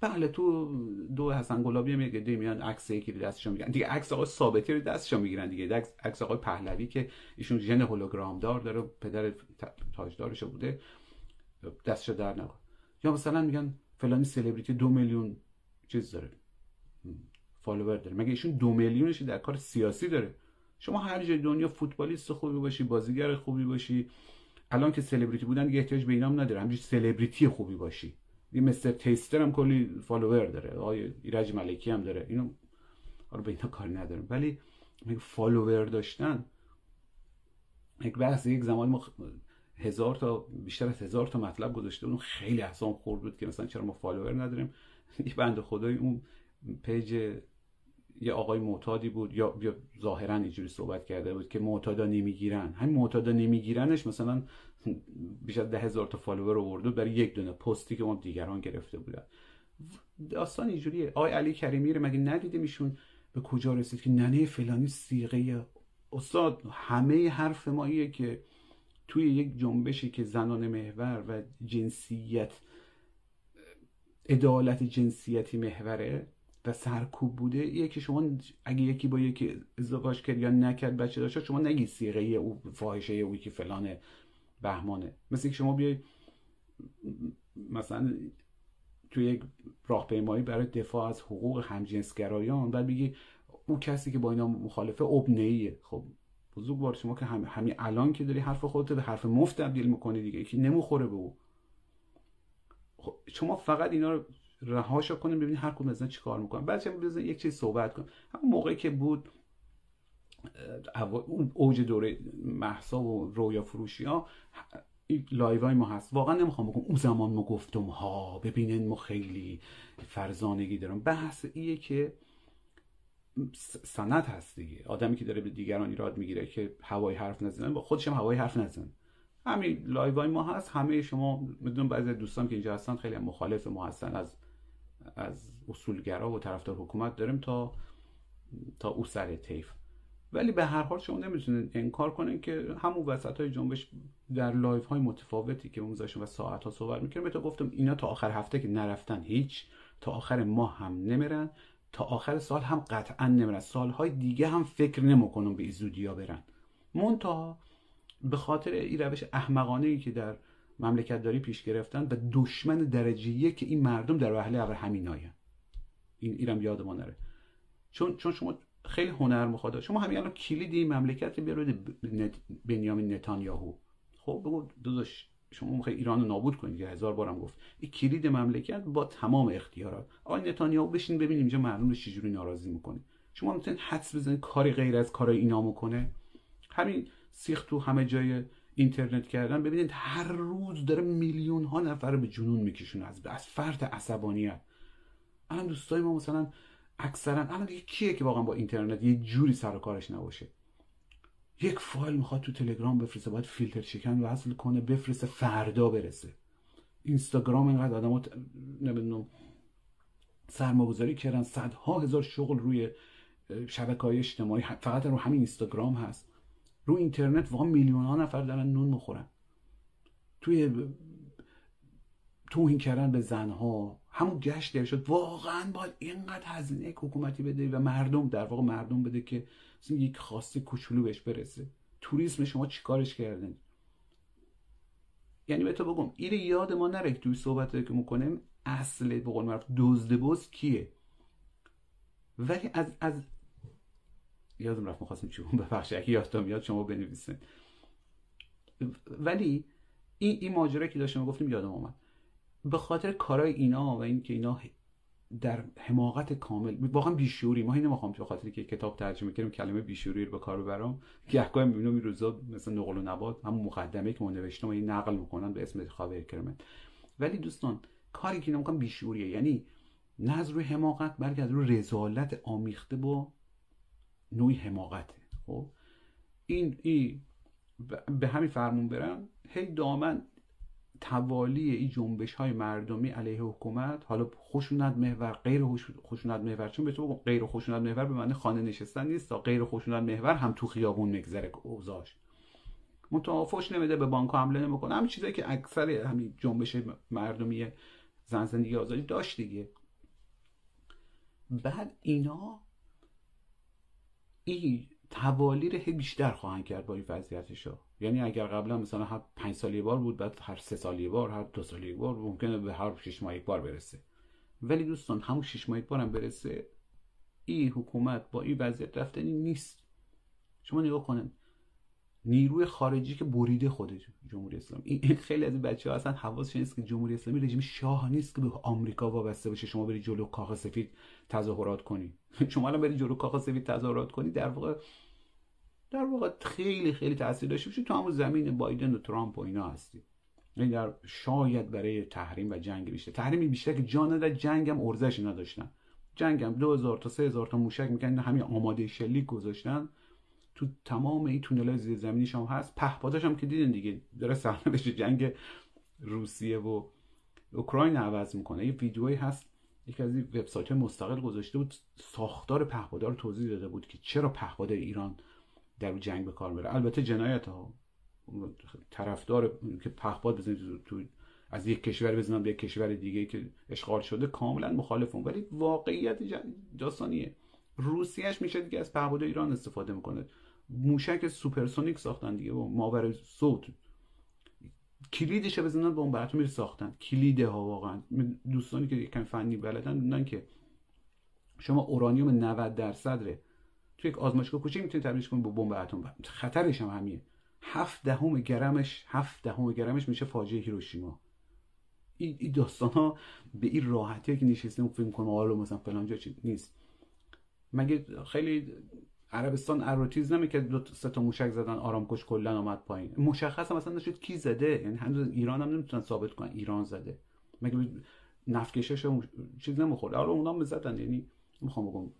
بله تو دو حسن گلابی هم یه میان عکس یکی رو دستشون می‌گیرن. دیگه عکس آقای ثابتی رو دستشون می‌گیرن دیگه. عکس آقای پهلوی که ایشون ژن هولوگرام دار داره پدر تاجدارش بوده. دستشو در نکن یا مثلا میگن فلانی سلبریتی دو میلیون چیز داره. follower داره. مگه ایشون دو میلیونش در کار سیاسی داره؟ شما هر جای دنیا فوتبالیست خوبی باشی بازیگر خوبی باشی. الان که سلبریتی بودن دیگه احتیاج به اینام نداره. همینجوری سلبریتی خوبی باشی. یه مستر تیستر هم کلی فالوور داره. آقای ایرج ملکی هم داره. اینو حالا به اینا کاری ندارم. ولی فالوور داشتن. یک بحث یک زمان ما هزار تا بیشتر از هزار تا مطلب گذاشته اون خیلی اعصاب خورد بود که مثلا چرا ما فالوور نداریم. یه بند خدای اون پیج یه آقای معتادی بود یا, یا ظاهرا اینجوری صحبت کرده بود که معتادا نمی‌گیرن. همین معتادا نمیگیرنش مثلا بیش از ده هزار تا فالوور آورده برای یک دونه پستی که ما دیگران گرفته بودن. داستان اینجوریه. آقای علی کریمی رو مگه ندیده میشون به کجا رسید که ننه فلانی سیغه استاد؟ همه حرف ما که توی یک جنبشی که زنان محور و جنسیت عدالت جنسیتی محوره و سرکوب بوده یکی شما اگه یکی با یکی ازدواج کرد یا نکرد بچه داشت شما نگی سیغه او فاحشه او که فلان بهمانه. مثل که شما بیای مثلا توی یک راهپیمایی برای دفاع از حقوق همجنسگرایان بعد بگی او کسی که با اینا مخالفه ابنهیه خب بزرگ شما که هم همین الان که داری حرف خودت به حرف مفت تبدیل می‌کنی دیگه که نمی‌خوره به او. خب شما فقط اینا رو رهاشو کنیم ببینید هر کدوم از چی کار می‌کنن. بعدش هم یک چیز صحبت کنیم. همون موقعی که بود اون اوج دوره مهسا و رویا فروشی ها لایو های ما هست. واقعا نمی‌خوام بگم اون زمان ما گفتم ها ببینین ما خیلی فرزانگی دارم بحث ایه که سنت هست دیگه. آدمی که داره به دیگران ایراد می‌گیره که هوایی حرف نزنن با خودش هم هوایی حرف نزن همین لایو های ما هست. همه شما می‌دونم بعضی دوستان که اینجا هستن خیلی مخالف ما هستن از از اصولگرا و طرفدار حکومت داریم تا تا او سر تیف ولی به هر حال شما نمی‌تونید انکار کنین که همون وسط های جنبش در لایو های متفاوتی که موزایشون و ساعت ها صحبت می‌کنم به تو گفتم اینا تا آخر هفته که نرفتن هیچ تا آخر ماه هم نمیرن تا آخر سال هم قطعا نمیرن. سالهای دیگه هم فکر نمی‌کنم به این زودیا برن. منتها به خاطر این روش احمقانه ای که در مملکت داری پیش گرفتن و دشمن درجه یک این مردم در اول همین آین این ایرم یادمان نره. چون چون شما خیلی هنر مخاطب شما همین الان کلید این مملکت بیارید بنیامین نتانیاهو. خب بگو داداش شما می‌خوای ایران رو نابود کنید یه هزار بارم گفت. این کلید مملکت با تمام اختیارات. آقای نتانیاهو بشین ببینیم اینجا مردم رو چجوری ناراضی می‌کنه. شما می‌تونید حدس بزنید کاری غیر از کارای اینا می‌کنه همین سیخ تو همه جای اینترنت کردن ببینید هر روز داره میلیون ها نفر به جنون میکشونه از از فرط عصبانیت. الان دوستای ما مثلا اکثرا الان دیگه کیه که واقعا با اینترنت یه جوری سر و کارش نباشه؟ یک فایل می‌خواد تو تلگرام بفرسته باید فیلتر شکن وصل کنه بفرسته فردا برسه. اینستاگرام اینقدر آدم نمی‌دونم سرمایه‌گذاری کردن صدها هزار شغل روی شبکه های اجتماعی فقط رو همین اینستاگرام هست. رو اینترنت واقعا میلیون ها نفر دارن نون می‌خورن. توی توهین کردن به زنها همون گشت شد. واقعا باید اینقدر هزینه حکومتی بده و مردم در واقع مردم بده که یک خاصی کوچولو بهش برسه. توریسم شما چیکارش کردن یعنی به تو بگم این یاد ما نره توی صحبت که می‌کنیم اصل به قول معروف دزد کیه؟ ولی از از یادم رفت می‌خواستم چی ببخش اگه یادتم یاد شما بنویسین. ولی این این ماجرا که داشتم گفتیم یادم اومد. به خاطر کارای اینا و اینکه اینا در حماقت کامل واقعا بیشوری ما اینو می‌خوام به خاطر که کتاب ترجمه کردیم کلمه بیشوری رو به کار ببرم. گهگاه می‌بینم این روزا مثلا نقل و نبات همون مقدمه که ما نوشتم این نقل می‌کنن به اسم خاور کرمن. ولی دوستان کاری که نمی‌کنم بیشوریه یعنی نه از روی حماقت بلکه از روی رزالت آمیخته با نوعی حماقته. خب؟ این ای به همین فرمون برم. هی دامن توالی این جنبش های مردمی علیه حکومت حالا خشونت محور غیر خشونت محور. چون به تو غیر خشونت محور به معنی خانه نشستن نیست تا غیر خشونت محور هم تو خیابون مگذره اوزاش متوافش نمیده به بانک حمله نمی‌کنه. همین چیزایی که اکثر همین جنبش مردمی زن زندگی آزادی داشت دیگه. بعد اینا این توالی رو بیشتر خواهند کرد با این وضعیتش یعنی اگر قبلا مثلا هر پنج سال بار بود بعد هر سه سال بار هر دو سال بار ممکنه به هر شش ماه یک بار برسه. ولی دوستان همون شش ماه یک بار هم برسه این حکومت با این وضعیت رفتنی نیست. شما نگاه کنن نیروی خارجی که بریده خود جمهوری اسلامی. این خیلی از این بچه ها اصلا حواسش نیست که جمهوری اسلامی رژیم شاه نیست که به آمریکا وابسته باشه. شما برید جلو کاخ سفید تظاهرات کنی. شما الان برید جلو کاخ سفید تظاهرات کنی در واقع در واقع خیلی خیلی تاثیر داشته باشه. تو همون زمین بایدن و ترامپ و اینا هستی. یعنی در شاید برای تحریم و جنگ بیشتر. تحریم بیشتر که جان در جنگ هم ارزش نداشتن. جنگ هم 2000 تا 3000 تا موشک می‌کنن همین آماده شلیک گذاشتن. تو تمام این تونل زمینیش هم هست. پهپاداش هم که دیدین دیگه داره سرنوشت جنگ روسیه و اوکراین عوض می‌کنه. یه ویدیویی هست یکی از این وبسایت مستقل گذاشته بود ساختار پهپادا رو توضیح داده بود که چرا پهپاد ایران در جنگ به کار میره البته جنایت ها طرفدار که پهپاد بزنید تو از یک کشور بزنن به یک کشور دیگه که اشغال شده کاملا مخالفم ولی واقعیت داستانیه. روسیهش میشه دیگه از پهپاد ایران استفاده می‌کنه. موشک سوپرسونیک ساختن دیگه با ماورا صوت. کلیدش بزنن با اون میره ساختن. کلیده ها واقعا. دوستانی که یکم فنی بلدن می‌دونن که شما اورانیوم 90 درصد ره. تو یک آزمایشگاه کوچیک می‌تونید تبدیلش کنید با بمب اتم. خطرش هم همینه. هفت دهم گرمش هفت دهم گرمش میشه فاجعه هیروشیما. این داستان ها به این راحتی که نشستیم فکر کنم حالا مثلا فلان جا نیست. مگه خیلی عربستان اروتیز نمی‌کرد دو سه تا موشک زدن آرامکش کلا آمد پایین. مشخص مثلا نشد کی زده؟ یعنی هنوز ایران هم نمی‌تونن ثابت کنن ایران زده. مگه نفکشش چیز نمی‌خورد. حالا اونا زدن یعنی می‌خوام بگم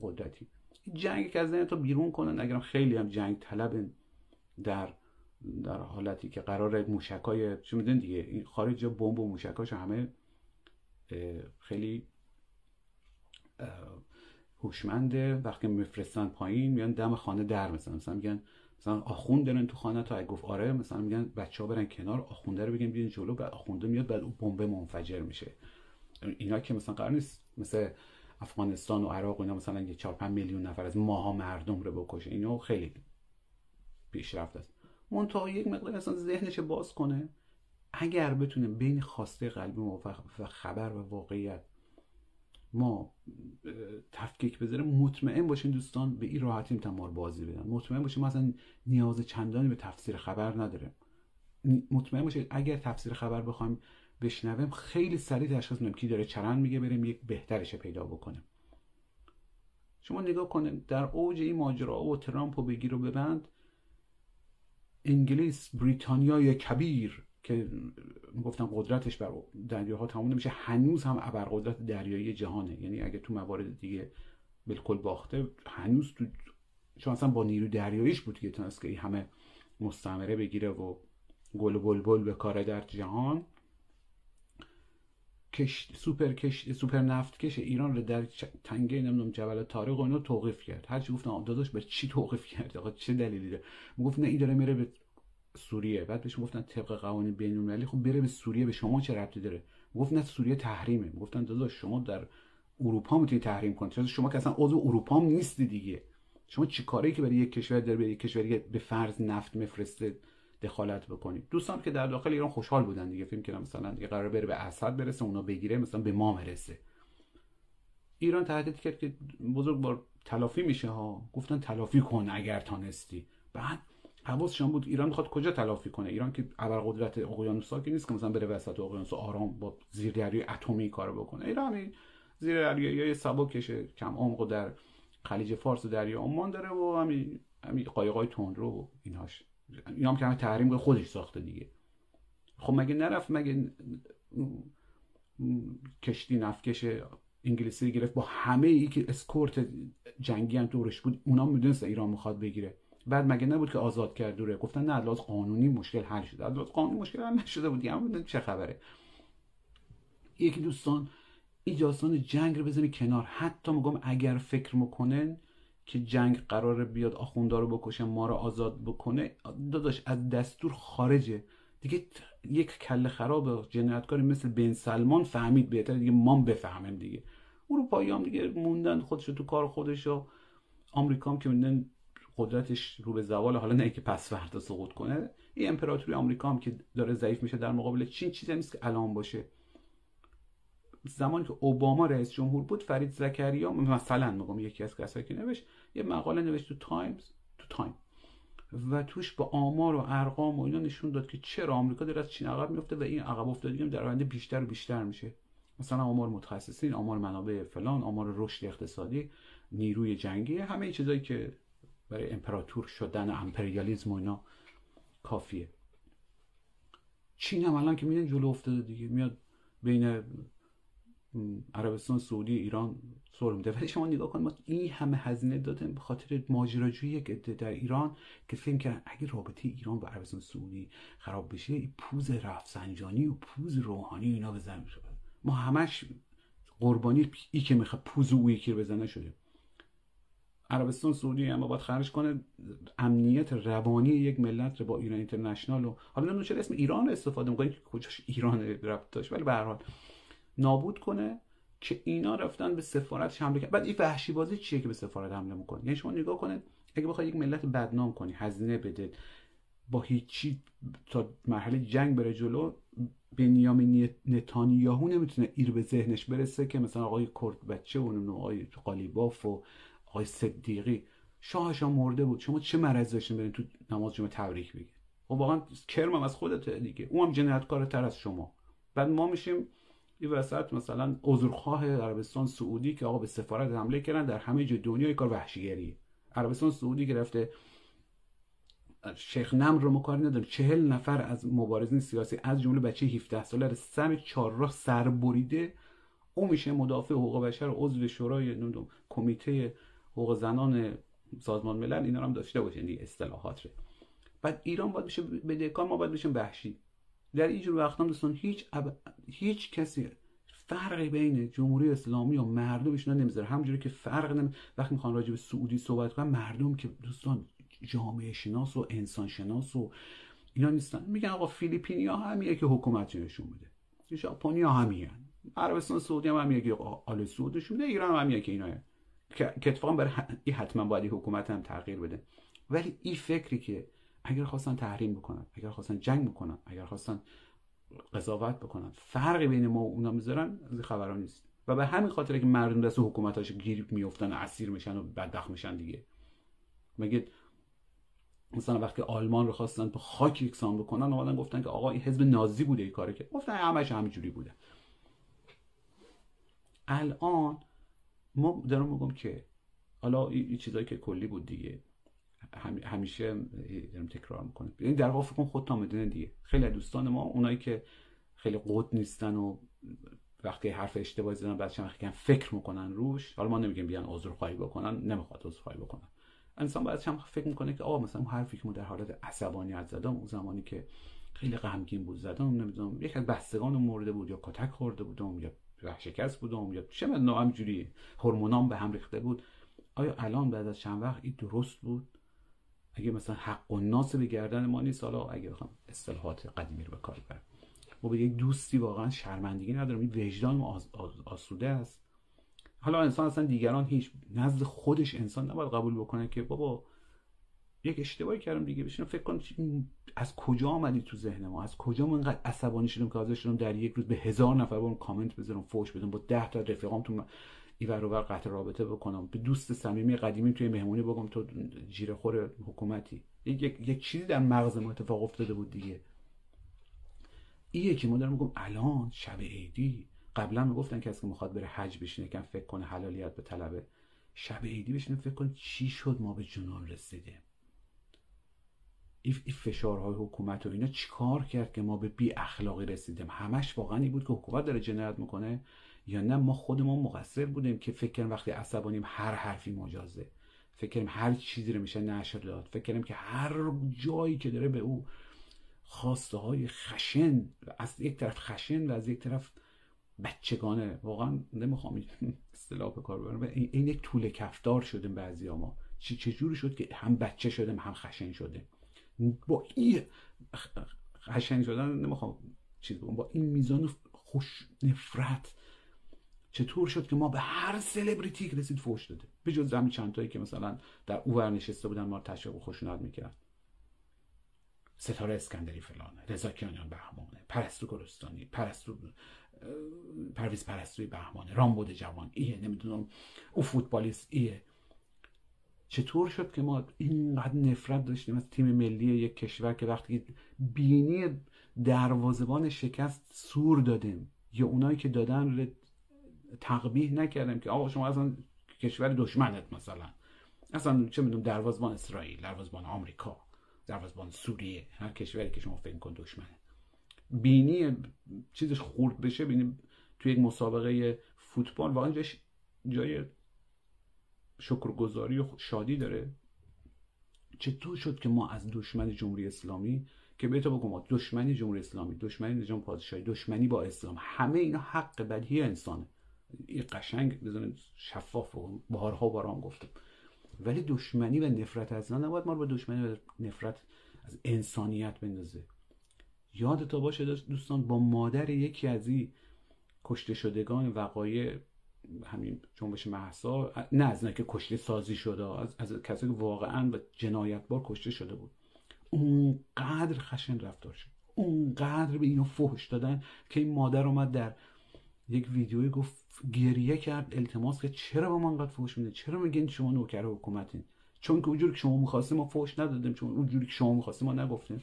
قدرتی. جنگ که از تو بیرون کنن اگرم خیلی هم جنگ طلب در در حالتی که قرار موشکای چه می‌دونید دیگه؟ خارج بمب و موشکاش همه خیلی هوشمنده وقتی میفرستن پایین میان دم خانه در مثلا مثلا میگن مثلا آخوند دارن تو خانه تا اگه گفت آره مثلا میگن بچه ها برن کنار آخونده رو بگن بیان جلو بعد آخونده میاد بعد اون بمب منفجر میشه. اینا که مثلا قرار نیست مثل افغانستان و عراق و اینا مثلا یه 4 5 میلیون نفر از ماها مردم رو بکشه. اینا خیلی پیشرفت است. منتها یک مقدار مثلا ذهنش باز کنه. اگر بتونه بین خواسته قلبی و خبر و واقعیت ما تفکیک بذاریم مطمئن باشین دوستان به این راحتی می‌تونن بازی بدن. مطمئن باشین ما اصلا نیاز چندانی به تفسیر خبر نداریم. مطمئن باشید اگر تفسیر خبر بخوایم بشنویم خیلی سریع تشخیص میدیم کی داره چرند میگه بریم یک بهترش پیدا بکنیم. شما نگاه کنید در اوج این ماجرا و ترامپ و بگیر و ببند انگلیس بریتانیای کبیر. که گفتم قدرتش بر دریاها تمام نمیشه هنوز هم ابرقدرت دریایی جهانه. یعنی اگه تو موارد دیگه بالکل باخته هنوز تو چون اصلا با نیرو دریاییش بود که تونست که همه مستعمره بگیره و گل و بلبل به کار در جهان کش سوپر کش سوپر نفت کش ایران رو در تنگه نمی‌دونم جبل طارق و اینا توقیف کرد. هرچی گفتم داداش به چی توقیف کرد؟ آقا چه دلیلی داره؟ گفت نه این داره میره به سوریه. بعد بهش گفتن طبق قوانین بین المللی. خب بره به سوریه به شما چه ربطی داره؟ گفت نه سوریه تحریمه. گفتن داداش شما در اروپا می‌تونی تحریم کنید چون شما که اصلا عضو اروپا هم نیستی دیگه. شما چی کاری که برای یک کشور در به یک کشوری به فرض نفت میفرسته دخالت بکنید دوستان که در داخل ایران خوشحال بودن دیگه. فکر کردم مثلا دیگه قرار بره به اسد برسه اونا بگیره مثلا به ما برسه. ایران تهدید کرد که بزرگ بار تلافی میشه ها. گفتن تلافی کن اگر تانستی. بعد حواسشان بود ایران می‌خواد کجا تلافی کنه؟ ایران که ابرقدرت اقیانوسا که نیست که مثلا بره وسط اقیانوس آرام با زیردریای اتمی کارو بکنه. ایران همین زیردریایی سبکش کم عمق در خلیج فارس و دریا عمان داره و همین همین قایقای تندرو و اینهاش اینا هم که همه تحریم خودش ساخته دیگه. خب مگه نرفت؟ مگه کشتی نفکش انگلیسی گرفت؟ با همه ای که اسکورت جنگی هم دورش بود اونا می‌دونست ایران می‌خواد بگیره. بعد مگه نبود که آزاد کرد دوره؟ گفتن نه لحاظ قانونی مشکل حل شده. لحاظ قانونی مشکل حل نشده بود. دیگه چه خبره؟ یکی دوستان این داستان جنگ رو بزنی کنار. حتی میگم اگر فکر می‌کنن که جنگ قراره بیاد آخوندا رو بکشه ما رو آزاد بکنه داداش از دستور خارجه. دیگه یک کله خراب جنایتکاری مثل بن سلمان فهمید بهتر دیگه ما بفهمیم دیگه. اروپایی هم دیگه موندن خودشو تو کار خودش و آمریکا هم که موندن قدرتش رو به زوال حالا نه که پس فردا سقوط کنه این امپراتوری آمریکا هم که داره ضعیف میشه در مقابل چین چیزی نیست که الان باشه. زمانی که اوباما رئیس جمهور بود فرید زکریا مثلا میگم یکی از کسایی که نوشت یه مقاله نوشت تو تایمز تو تایم. و توش با آمار و ارقام و اینا نشون داد که چرا آمریکا داره از چین عقب میفته و این عقب افتادگی در آینده بیشتر و بیشتر میشه. مثلا آمار متخصصین آمار منابع فلان آمار رشد اقتصادی نیروی جنگی همه چیزایی که برای امپراتور شدن امپریالیسم و اینا کافیه. چین هم الان که میدن جلو افتاده دیگه. میاد بین عربستان سعودی ایران سر میده ولی شما نگاه کنید ما این همه هزینه دادیم به خاطر ماجراجویی یک در ایران که فکر کردن اگه رابطه ایران با عربستان سعودی خراب بشه این پوز رفسنجانی و پوز روحانی اینا بزنیم شده ما همش قربانی ای که می‌خواد پوز او یکی رو بزنه شده. عربستان سعودی اما باید خرج کنه. امنیت روانی یک ملت رو با ایران اینترنشنال و حالا نمی‌دونم چرا اسم ایران استفاده می‌کنه که کجاش ایران ربط داشت ولی به حال نابود کنه که اینا رفتن به سفارت حمله کردن. بعد این وحشی بازی چیه که به سفارت حمله می‌کنه؟ یعنی شما نگاه کنید اگه بخوای یک ملت بدنام کنی هزینه بده با هیچی تا مرحله جنگ بره جلو بنیامین نتانیاهو نمی‌تونه ایر به ذهنش برسه که مثلا آقای کرد بچه و آقای قالیباف و آقای صدیقی شاهش مرده بود. شما چه مرض داشتین برین تو نماز جمعه تبریک بگید خب واقعا کرمم از خودت دیگه. اون هم جنایتکارتر از شما. بعد ما میشیم این وسط مثلا عذرخواه عربستان سعودی که آقا به سفارت حمله کردن در همه جای دنیا کار وحشیگریه. عربستان سعودی گرفته شیخ نمر رو مکاری نداره چهل نفر از مبارزین سیاسی از جمله بچه 17 ساله رو سر چهارراه سر بریده. او میشه مدافع حقوق بشر عضو شورای کمیته حقوق زنان سازمان ملل اینا هم داشته باشه دیگه اصطلاحات رو. بعد ایران باید بشه بدهکار ما باید بشیم وحشی. در اینجور وقتا دوستان هیچ هیچ کسی فرقی بین جمهوری اسلامی و مردمش نمی‌ذاره. همونجوری که فرق نمی... وقتی می‌خوان راجع به سعودی صحبت کنن مردم که دوستان جامعه شناس و انسان شناس و اینا نیستن. میگن آقا فیلیپینیا همیه که حکومت نشون بده. ژاپنیا همیه عربستان سعودی هم همیه که آل سعود نشون بده ایران هم همیه که اینا که اتفاقا برای این حتما باید حکومت هم تغییر بده. ولی این فکری که اگر خواستن تحریم بکنن اگر خواستن جنگ بکنن اگر خواستن قضاوت بکنن فرقی بین ما و اونا می‌ذارن از نیست. و به همین خاطر که مردم دست حکومتاش گیر میفتن اسیر میشن و بدبخت میشن دیگه. مگه مثلا وقتی آلمان رو خواستن به خاک یکسان بکنن اومدن گفتن که آقا این حزب نازی بوده این کاره که. گفتن همش همینجوری بوده. الان ما دارم میگم که حالا این چیزایی که کلی بود دیگه. همیشه دارم تکرار می‌کنم. یعنی در واقع فکر خود تا می‌دونه دیگه. خیلی دوستان ما اونایی که خیلی قد نیستن و وقتی حرف اشتباهی زدن بعد چند فکر می‌کنن روش. حالا ما نمیگیم بیان عذرخواهی بکنن نمی‌خواد عذرخواهی بکنن. انسان باید هم فکر می‌کنه که آقا مثلا اون حرفی که ما در حالت عصبانیت زدم اون زمانی که خیلی غمگین بود زدم نمی‌دونم یک از بستگان مرده بود یا کتک خورده بودم یا شکست بودم یا چه من همجوری هورمونام به هم ریخته بود؟ آیا الان بعد از چند وقت این درست بود؟ اگه مثلا حق و ناس به گردن ما نیست حالا اگه بخوام اصطلاحات قدیمی رو به کار ببرم. ما به یک دوستی واقعا شرمندگی ندارم. این وجدان آز، آسوده است. حالا انسان اصلا دیگران هیچ نزد خودش انسان نباید قبول بکنه که بابا یک اشتباهی کردم دیگه. بشینم فکر کنم از کجا آمدی تو ذهن ما؟ از کجا من اینقدر عصبانی شدم که حاضر شدم در یک روز به هزار نفر برم کامنت بذارم فوش بدم با ده تا رفیقام تو ایور و قطع رابطه بکنم. به دوست صمیمی قدیمی توی مهمونی بگم تو جیره خور حکومتی. یک, یک چیزی در مغز ما اتفاق افتاده بود دیگه. ایه که ما دارم میگم الان شب عیدی. قبلا می‌گفتن کسی که می‌خواد بره حج بشینه کم فکر کنه حلالیت به طلبه شب عیدی بشینه فکر کن چی شد ما به جنون رسیدیم. این فشارهای حکومت و اینا چیکار کرد که ما به بی اخلاقی رسیدیم؟ همش واقعا این بود که حکومت داره جنایت می‌کنه یا نه؟ ما خودمون مقصر بودیم که فکر کنیم وقتی عصبانیم هر حرفی مجازه. فکر کنیم هر چیزی رو میشه نشر داد. فکر کنیم که هر جایی که داره به او خواسته های خشن از یک طرف خشن و از یک طرف بچگانه. واقعا نمی‌خوام اصطلاح به کار ببرم این یک طول کفدار شدیم بعضی ما. چه چجوری شد که هم بچه شدیم هم خشن شده با این خشن شدن نمی‌خوام چیز بگم با این میزان خوش نفرت چطور شد که ما به هر سلبریتی که رسید فوش داده؟ به جز همین چند تایی که مثلا در او نشسته بودن ما تشویق و خوشنود می‌کرد ستاره اسکندری فلانه رضا کیانیان بهمانه پرستو گلستانی پرستو پرویز پرستوی بهمانه رامبد جوان ایه نمی‌دونم او فوتبالیست ایه. چطور شد که ما اینقدر نفرت داشتیم از تیم ملی یک کشور که وقتی بینی دروازبان شکست سور دادیم؟ یا اونایی که دادن تقبیح نکردیم که آقا شما اصلا کشور دشمنت مثلا. اصلا چه می‌دونم دروازبان اسرائیل دروازبان آمریکا دروازبان سوریه هر کشوری که شما فکر کن دشمنه. بینی چیزش خورد بشه بینی توی یک مسابقه فوتبال واقعا جای شکرگزاری و شادی داره. چطور شد که ما از دشمن جمهوری اسلامی که بهتا بگم دشمنی جمهوری اسلامی دشمنی نظام پادشاهی دشمنی با اسلام همه اینا حق بدیهی انسانه. این قشنگ بزنید شفاف و بارها بارام گفتم. ولی دشمنی و نفرت از نباید ما رو به دشمنی و نفرت از انسانیت بندازه. یاد تا باشه دوستان با مادر یکی از این کشته شدگان وقایع همین جنبش محسا نه از که کشته سازی شده از, از کسی که واقعا به جنایتبار کشته شده بود. اونقدر خشن رفتار شد. اونقدر به اینو فحش دادن که این مادر اومد در یک ویدیوی گفت گریه کرد التماس که چرا با من انقدر فحش میده چرا میگین شما نوکر حکومتین؟ چون که اونجوری که شما می‌خواستیم ما فحش ندادیم چون اونجوری که شما می‌خواستیم ما نگفتیم.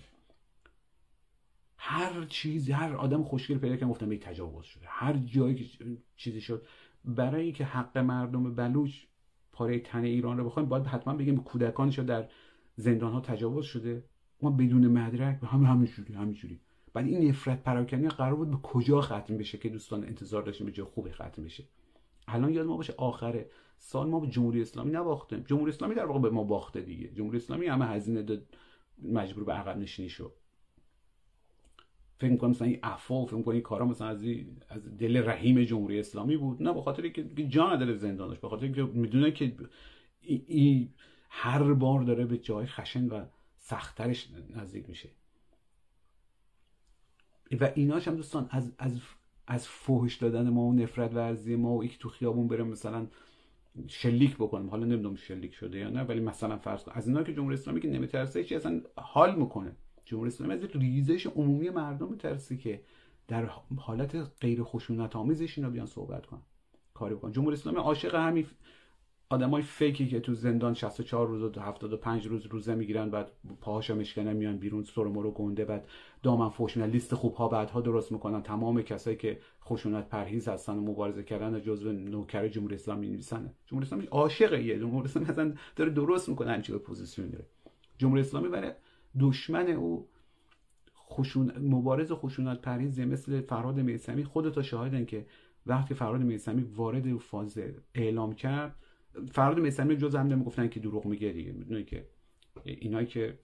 هر چیزی هر آدم خوشگل پیدا که گفتم یک تجاوز شده. هر جایی که چیزی شد برای اینکه حق مردم بلوچ پاره تن ایران رو بخوایم باید حتما بگیم کودکانش در زندان ها تجاوز شده. ما بدون مدرک به هم همینجوری همینجوری بعد این نفرت پراکنی قرار بود به کجا ختم بشه که دوستان انتظار داشتیم به جای خوبی ختم بشه. الان یاد ما باشه آخره سال ما به جمهوری اسلامی نباختیم. جمهوری اسلامی در واقع به ما باخته دیگه. جمهوری اسلامی همه هزینه داد مجبور به عقب نشینی شد. فکر می‌کنم مثلا این عفو فکر می‌کنم این کارا مثلا از, از دل رحیم جمهوری اسلامی بود. نه به خاطر که جان دل زندان داشت به خاطر که می‌دونه که این هر بار داره به جای خشن و سختترش نزدیک میشه. و ایناش هم دوستان از از از فوش دادن ما و نفرت ورزی ما و یک تو خیابون برم مثلا شلیک بکنم. حالا نمی‌دونم شلیک شده یا نه ولی مثلا فرض از اینا که جمهوری اسلامی که نمیترسه چی اصلا حال می‌کنه. جمهوری اسلامی از ریزش عمومی مردم میترسه که در حالت غیر خشونت آمیزش اینا بیان صحبت کنن. کاری بکنن جمهوری اسلامی عاشق همین آدمای fake ی که تو زندان 64 روز و 75 روز روزه می‌گیرن بعد پاهاشو میشکنن میان بیرون سر رو گنده بعد دائما فوش میدن لیست خوب ها بعدها درست می‌کنن. تمام کسایی که خشونت پرهیز هستن و مبارزه کردن جزو نوکر جمهوری اسلامی می‌نویسن جمهوری اسلامی عاشق یه. جمهوری اسلامی مثلا داره درست می‌کنه همچین اپوزیسیون داره. جمهوری اسلامی برای دشمن او خشون مبارز خشونت پرهیزی مثل فرهاد میثمی خودتا شاهدن که وقتی فرهاد میثمی وارد فاز اعلام کرد فراد میسمی جز هم نمی‌گفتن که دروغ میگه دیگه. می‌دونی که اینایی که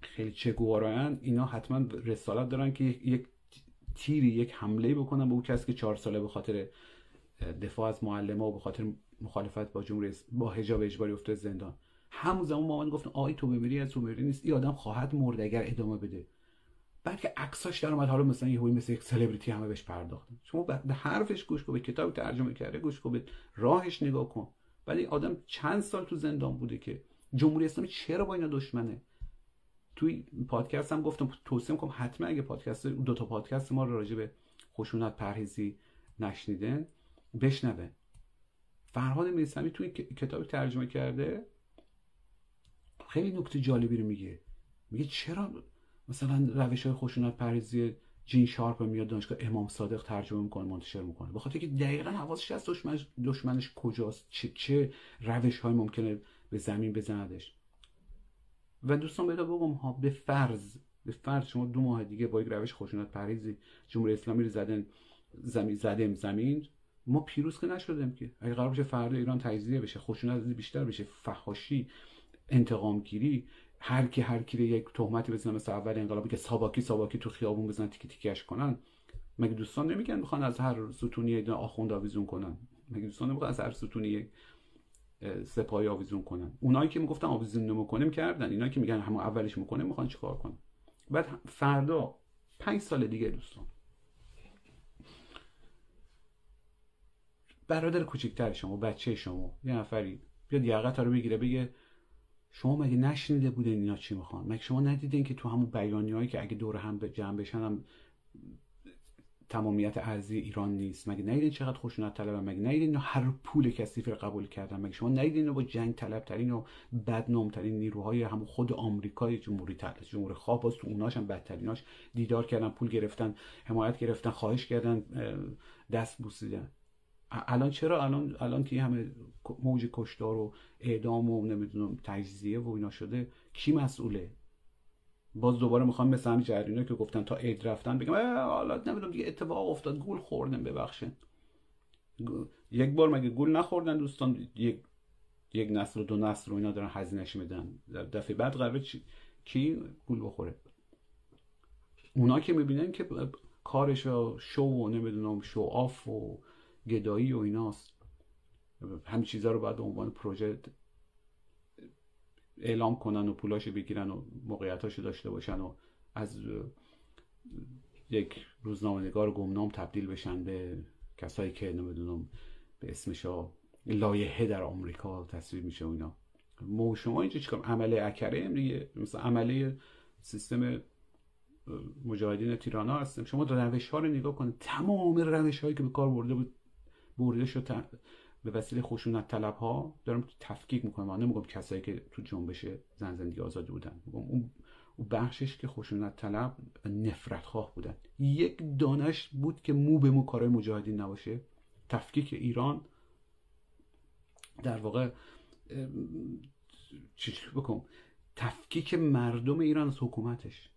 خیلی چگوارایان اینا حتما رسالت دارن که یک تیری یک حمله بکنن به اون کسی که چهار ساله به خاطر دفاع از معلمه و به خاطر مخالفت با جمهوری با حجاب اجباری افته زندان. همون زمان مامان گفتن آی تو بمیری از تو نیست این آدم خواهد مرد اگر ادامه بده. بعد که عکساش در اومد حالا مثلا یه مثل یک سلبریتی همه بهش پرداختن. شما به حرفش گوش کن به کتاب ترجمه کرده گوش کن به راهش نگاه کن. ولی آدم چند سال تو زندان بوده که جمهوری اسلامی چرا با اینا دشمنه؟ توی پادکست هم گفتم توصیه می‌کنم حتما اگه پادکست دو تا پادکست ما رو راجع به خشونت پرهیزی نشنیدن بشنوه. فرهاد میرسمی توی کتاب ترجمه کرده خیلی نکته جالبی رو میگه. میگه چرا مثلا روش های خشونت پرهیزی جین شارپ میاد دانشگاه امام صادق ترجمه می‌کنه منتشر می‌کنه. بخاطر که دقیقا حواسش از دشمنش, دشمنش کجاست چه چه روش های ممکنه به زمین بزندش. و دوستان بهتا بگم ها به فرض به فرض شما دو ماه دیگه با یک روش خشونت پرهیزی جمهوری اسلامی رو زدن زمین زدیم زمین ما پیروز که نشدیم که. اگه قرار بشه فردا ایران تجزیه بشه خشونت بیشتر بشه فحاشی انتقام گیری هر کی هر کی یک تهمتی بزنه مثل اول انقلابی که ساباکی ساباکی تو خیابون بزنن تیک تیکش کنن مگه دوستان نمیگن می‌خوان از هر ستونی یه آخوند آویزون کنن؟ مگه دوستان نمی‌خوان از هر ستونی سپاهی آویزون کنن؟ اونایی که می‌گفتن آویزون نمی‌کنیم کردن اینایی که میگن همون اولش می‌کنه می‌خوان چیکار کنن؟ بعد فردا پنج سال دیگه دوستان. برادر کوچکتر شما بچه شما یه نفری بیاد یقت رو بگیره بگه شما مگه نشنیده بودین اینا چی می‌خوان؟ مگه شما ندیدین که تو همون بیانی هایی که اگه دور هم جمع بشن هم تمامیت ارزی ایران نیست؟ مگه ندیدین چقدر خشونت طلبن مگه ندیدین هر پول کثیف رو قبول کردن؟ مگه شما ندیدین با جنگ طلب ترین و بدنامترین نیروهای همون خود آمریکای جمهوری طلب جمهوری خواه باز تو اوناش هم بدتریناش دیدار کردن پول گرفتن حمایت گرفتن خواهش کردن دست بوسیدن. الان چرا الان الان که همه موج کشتار و اعدام و نمی‌دونم تجزیه و اینا شده کی مسئوله؟ باز دوباره می‌خوام مثل همین جرینا که گفتن تا عید رفتن بگم حالا نمی‌دونم دیگه اتفاق افتاد گول خوردن ببخشن یک بار مگه گول نخوردن دوستان؟ یک یک نسل و دو نسل رو اینا دارن هزینهش میدن. دفعه بعد قراره کی گول بخوره؟ اونا که می‌بینن که کارش شو و نمی‌دونم شو آف و گدایی و ایناست. همین چیزها رو باید به عنوان پروژه اعلام کنن و پولاش بگیرن و موقعیتاشو داشته باشن و از یک روزنامه نگار گمنام تبدیل بشن به کسایی که نمی‌دونم به اسمشا لایحه در آمریکا تصویر میشه و اینا. ما شما اینجا چیکار عمله اکره دیگه. مثل عمله سیستم مجاهدین تیرانا هستیم. شما روش ها رو نگاه کنید. تمام روش هایی که به کار برده بود برده شد به وسیله خشونت طلب ها دارم تفکیک می‌کنم. من نمیگم کسایی که تو جنبش زن زندگی آزادی بودن. اون بخشش که خشونت طلب نفرت خواه بودن. یک دانش بود که مو به مو کارهای مجاهدین نباشه. تفکیک ایران در واقع چی بکنم تفکیک مردم ایران از حکومتش.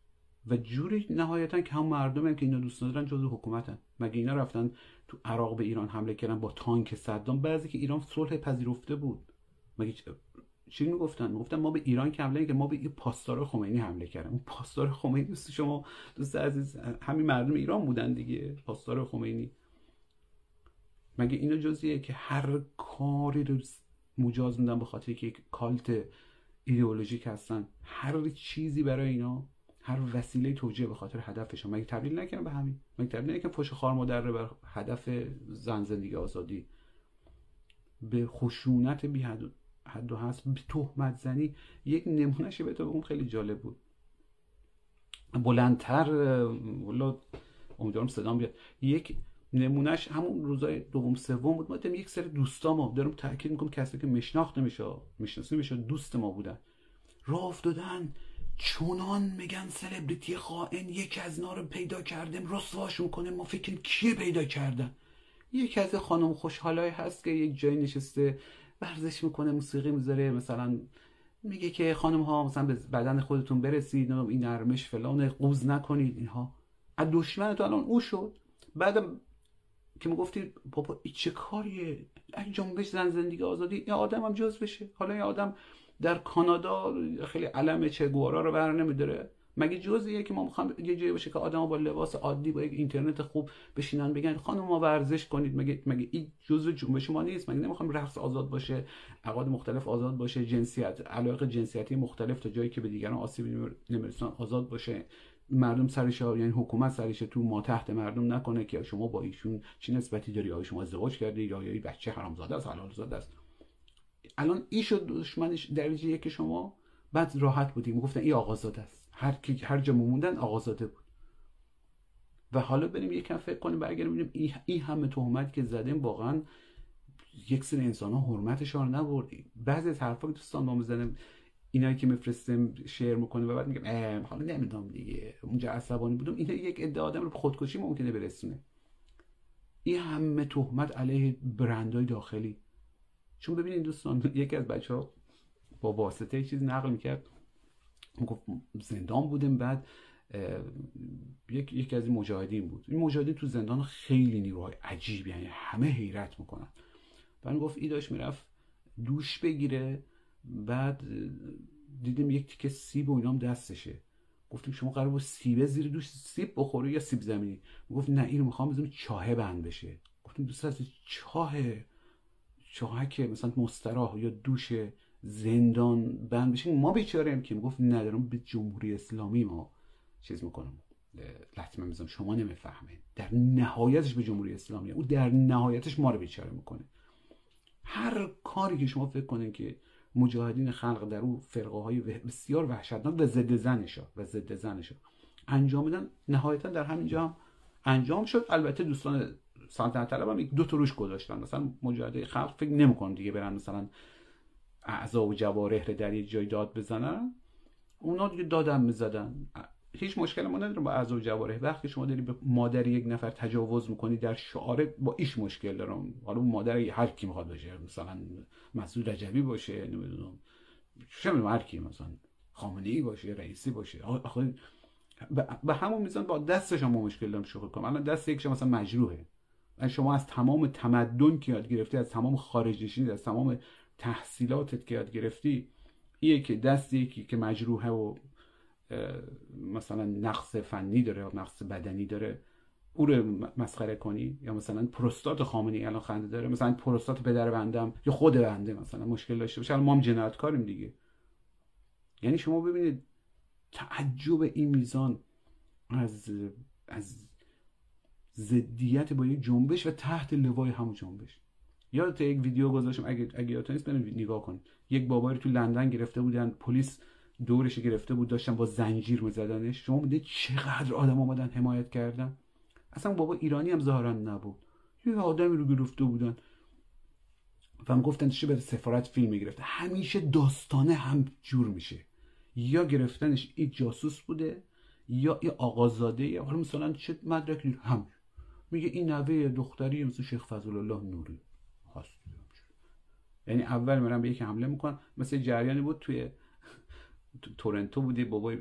و جوری نهایتا که هم مردم هم که اینا دوست ندارن جزو حکومتن. مگه اینا رفتن تو عراق به ایران حمله کردن با تانک صدام؟ بعضی که ایران صلح پذیرفته بود. مگه چی می‌گفتن؟ می‌گفتن ما به ایران که حمله که ما به پاسدار خمینی حمله کردیم. اون پاسدار خمینی دوست شما دوست عزیز همین مردم ایران بودن دیگه پاسدار خمینی. مگه اینا جزیه که هر کاری رو مجاز میدن به خاطر که یک کالت ایدئولوژیک هستن؟ هر چیزی برای اینا؟ هر وسیله توجیه به خاطر هدفشون مگه تبدیل نکنه به همین؟ مگه تبدیل نکنه فوش خار مادر به هدف زن زندگی آزادی؟ به خشونت بی حد حد و هست به تهمت زنی یک نمونهش به تو اون خیلی جالب بود. بلندتر والا امیدوارم صدام بیاد. یک نمونهش همون روزای دوم سوم بود. ما دیدم یک سری دوستامو دارم تاکید می‌کنم کسی که مشناخته میشه می‌شناسه میشه دوست ما بودن. راه افتادن. چونان میگن سلبریتی خائن یکی از اینا پیدا کردیم رسواش کنه ما فکر کیه پیدا کردن؟ یکی از خانم خوشحالای هست که یک جایی نشسته ورزش می‌کنه موسیقی می‌ذاره. مثلا میگه که خانم ها مثلا به بدن خودتون برسید این نرمش فلان قوز نکنید اینها. از دشمن تو الان او شد. بعدم که می‌گفتی بابا چه کاریه؟ این جنبش زن زندگی آزادی. این آدم هم جز بشه. حالا این آدم در کانادا خیلی علم چگوارا رو بر نمیداره. مگه جزئیه که ما می‌خوام یه جایی باشه که آدم با لباس عادی با یک اینترنت خوب بشینن بگن خانم ما ورزش کنید. مگه مگه این جزء جنبش ما نیست؟ مگه نمی‌خوام رقص آزاد باشه عقاید مختلف آزاد باشه جنسیت علاقه جنسیتی مختلف تا جایی که به دیگران آسیب نمی‌رسن آزاد باشه. مردم سرش یعنی حکومت سرش تو ما تحت مردم نکنه که شما با ایشون چه نسبتی داری؟ آیا شما ازدواج کردی؟ یا یا بچه حرامزاده است حلال زاده است؟ الان این شد دشمنش درجه که شما بعد راحت بودیم. گفتن این آقازاده است. هر کی هر جا موندن آقازاده بود. و حالا بریم یکم فکر کنیم برگردیم ببینیم این همه تهمت که زدیم واقعا یک سری انسان ها حرمتشان نبردیم بعضی از حرفا که دوستان با می‌زنیم اینایی که میفرستیم شیر می‌کنه و بعد میگم حالا نمی‌دونم دیگه. اونجا عصبانی بودم. این یک ادعا آدم رو خودکشی ممکنه برسونه. این همه تهمت علیه برندهای داخلی. چون ببینید دوستان یکی از بچه ها با واسطه چیز نقل می‌کرد. گفت زندان بودیم بعد یک یکی از این مجاهدین بود. این مجاهدین تو زندان خیلی نیروهای عجیب یعنی همه حیرت می‌کنن. بعد گفت ای داشت می‌رفت دوش بگیره بعد دیدیم یک تیکه سیب و اینام دستشه. گفتیم شما قرار با سیبه زیر دوش سیب بخوری یا سیب زمینی؟ گفت نه اینو می‌خوام بزنم چاهه بند بشه. گفتیم دوست از چاهه؟ چاهه که مثلا مستراح یا دوش زندان بند بشین ما بیچاره که گفت ندارم به جمهوری اسلامی ما چیز می‌کنم. لطمه می‌زنم شما نمی‌فهمه در نهایتش به جمهوری اسلامی او در نهایتش ما رو بیچاره می‌کنه. هر کاری که شما فکر کنین که مجاهدین خلق در او فرقه های بسیار وحشتناک و ضد زنشا و ضد زنشا انجام میدن نهایتا در همینجا هم انجام شد. البته دوستان سلطنت طلب هم یک دو تا روش گذاشتن. مثلا مجاهده خلق فکر نمی‌کنن دیگه برن مثلا اعضا و جوارح رو در یه جای داد بزنن. اونا دیگه دادم می‌زدن. هیچ مشکل ما ندارم با اعضا و جوارح. وقتی شما داری به مادر یک نفر تجاوز می‌کنی در شعاره با ایش مشکل دارم. حالا مادر هر کی می‌خواد باشه مثلا مسعود رجبی باشه نمی‌دونم چه هر کی مثلا خامنه ای باشه رئیسی باشه. آخه به همون میزان با دستش هم مشکل دارم شغل کنم. الان دست یکش مثلا مجروحه. شما از تمام تمدن که یاد گرفتی از تمام خارج از تمام تحصیلاتت که یاد گرفتی ایه که دست یکی که مجروحه و مثلا نقص فنی داره یا نقص بدنی داره او رو مسخره کنی؟ یا مثلا پروستات خامنی الان خنده داره؟ مثلا پروستات پدر بندم یا خود بنده مثلا مشکل داشته باشه؟ ما هم جنایتکاریم دیگه. یعنی شما ببینید تعجب این میزان از از ضدیت با یک جنبش و تحت لوای همون جنبش. یادت یک ویدیو گذاشتم اگه اگه یادتون نیست برید نگاه کن. یک بابایی تو لندن گرفته بودن پلیس دورش گرفته بود داشتن با زنجیر میزدنش. شما میده چقدر آدم آمدن حمایت کردن؟ اصلا بابا ایرانی هم ظاهرا نبود. یه آدمی رو گرفته بودن. و هم گفتن چه به سفارت فیلم گرفته. همیشه داستانه هم جور میشه. یا گرفتنش این جاسوس بوده یا این آقازاده. یا حالا مثلا چه مدرکی هم میگه این نوه دختری مثل شیخ فضل الله نوری هست یعنی اول میرن به یک حمله می‌کنن. مثل جریانی بود توی تورنتو بودی بابای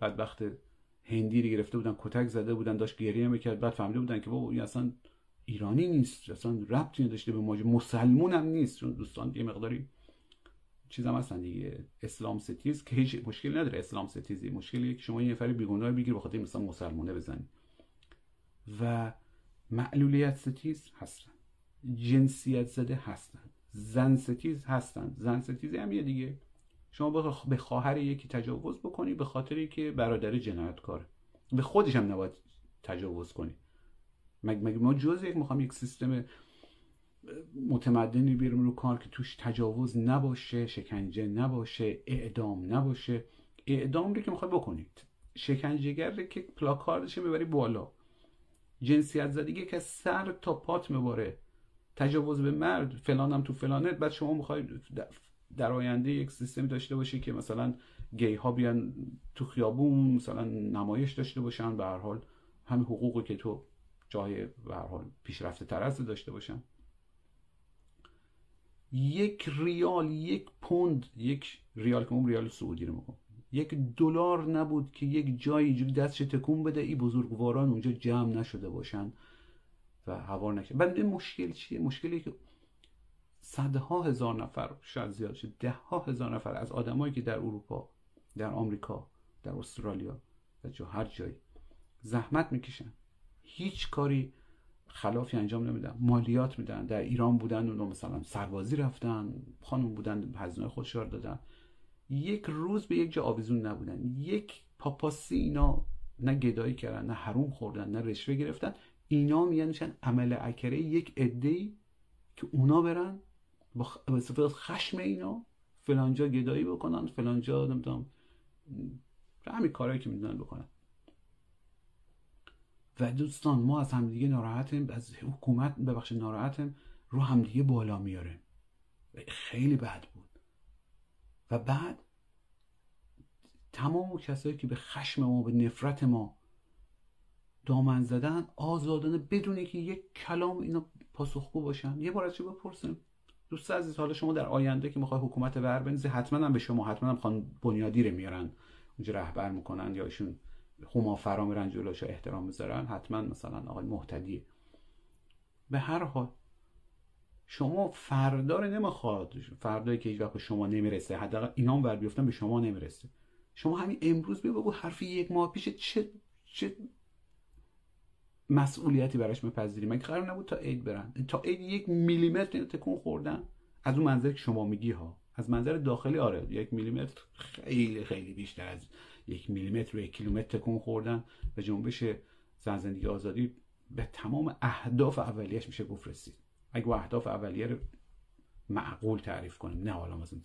بدبخت هندی رو گرفته بودن کتک زده بودن داشت گریه می‌کرد بعد فهمیده بودن که بابا این اصلا ایرانی نیست اصلا ربطی نداشته به ماجرا. مسلمون هم نیست. چون دوستان یه مقداری چیز هم هستن دیگه. اسلام ستیز که هیچ مشکلی نداره. اسلام ستیزی. مشکلی که شما یه نفری بیگناه بگیر بخاطر مثلا مسلمونه بزنی. و معلولیت ستیز هستن. جنسیت زده هستن. زن ستیز هستن. زن ستیزی هم یه دیگه. شما به خواهر یکی تجاوز بکنی به خاطری که برادر جنایتکاره به خودش هم نباید تجاوز کنی. مگه ما جز یک می‌خوام یک سیستم متمدنی بیرون رو کار که توش تجاوز نباشه شکنجه نباشه اعدام نباشه. اعدام رو که می‌خواد بکنید شکنجهگر که پلاکاردش می‌بری بالا. جنسیت زدگی که سر تا پات مباره تجاوز به مرد فلانم تو فلانه. بعد شما می‌خواید در آینده یک سیستم داشته باشی که مثلا گی ها بیان تو خیابون مثلا نمایش داشته باشن. به هر حال همین حقوقی که تو جای به هر حال پیشرفته تر داشته باشن. یک ریال یک پوند یک ریال که اون ریال سعودی رو میگم یک دلار نبود که یک جایی جوری دستش تکون بده این بزرگواران اونجا جمع نشده باشن و هوار نشه بعد این مشکل چیه؟ مشکلی که صدها هزار نفر شاید زیاد شد ده ها هزار نفر از آدمایی که در اروپا در آمریکا در استرالیا و جا هر جایی زحمت می‌کشن. هیچ کاری خلافی انجام نمیدن مالیات میدن. در ایران بودن اونو مثلا سربازی رفتن خانم بودن هزینه خودشار دادن. یک روز به یک جا آویزون نبودن. یک پاپاسی اینا نه گدایی کردن نه حروم خوردن نه رشوه گرفتن. اینا میان میشن عمل اکره یک عده که اونا برن با خشم اینا فلانجا گدایی بکنن فلانجا نمی‌دونم همین کارهایی که می‌دونن بکنن. و دوستان ما از همدیگه ناراحتیم از حکومت ببخش ناراحتیم رو همدیگه بالا میاره خیلی بد بود. و بعد تمام کسایی که به خشم ما به نفرت ما دامن زدن آزادانه بدون که یک کلام اینا پاسخگو باشن. یه بار از چه بپرسیم؟ دوست عزیز حالا شما در آینده که می‌خوای حکومت ور بنزی حتما هم به شما حتما هم خان بنیادی رو میارن. اونجا رهبر می‌کنن یا ایشون هما فرا میرن جلوش احترام می‌ذارن. حتما مثلا آقای محتدیه به هر حال شما فردا رو نمی‌خواد فردایی که هیچ وقت شما نمی‌رسه. حداقل اینا ور بیفتن به شما نمی‌رسه. شما همین امروز بیا بگو حرف یک ماه پیش چه چه مسئولیتی براش میپذیری؟ مگه قرار نبود تا عید برن. تا عید یک میلیمتر تکون خوردن. از اون منظر که شما میگی ها. از منظر داخلی آره یک میلیمتر خیلی خیلی بیشتر از یک میلیمتر و یک کیلومتر تکون خوردن. و جنبش زن زندگی آزادی به تمام اهداف اولیش میشه گفت رسید. اگه اهداف اولیه رو معقول تعریف کنیم نه حالا مثلا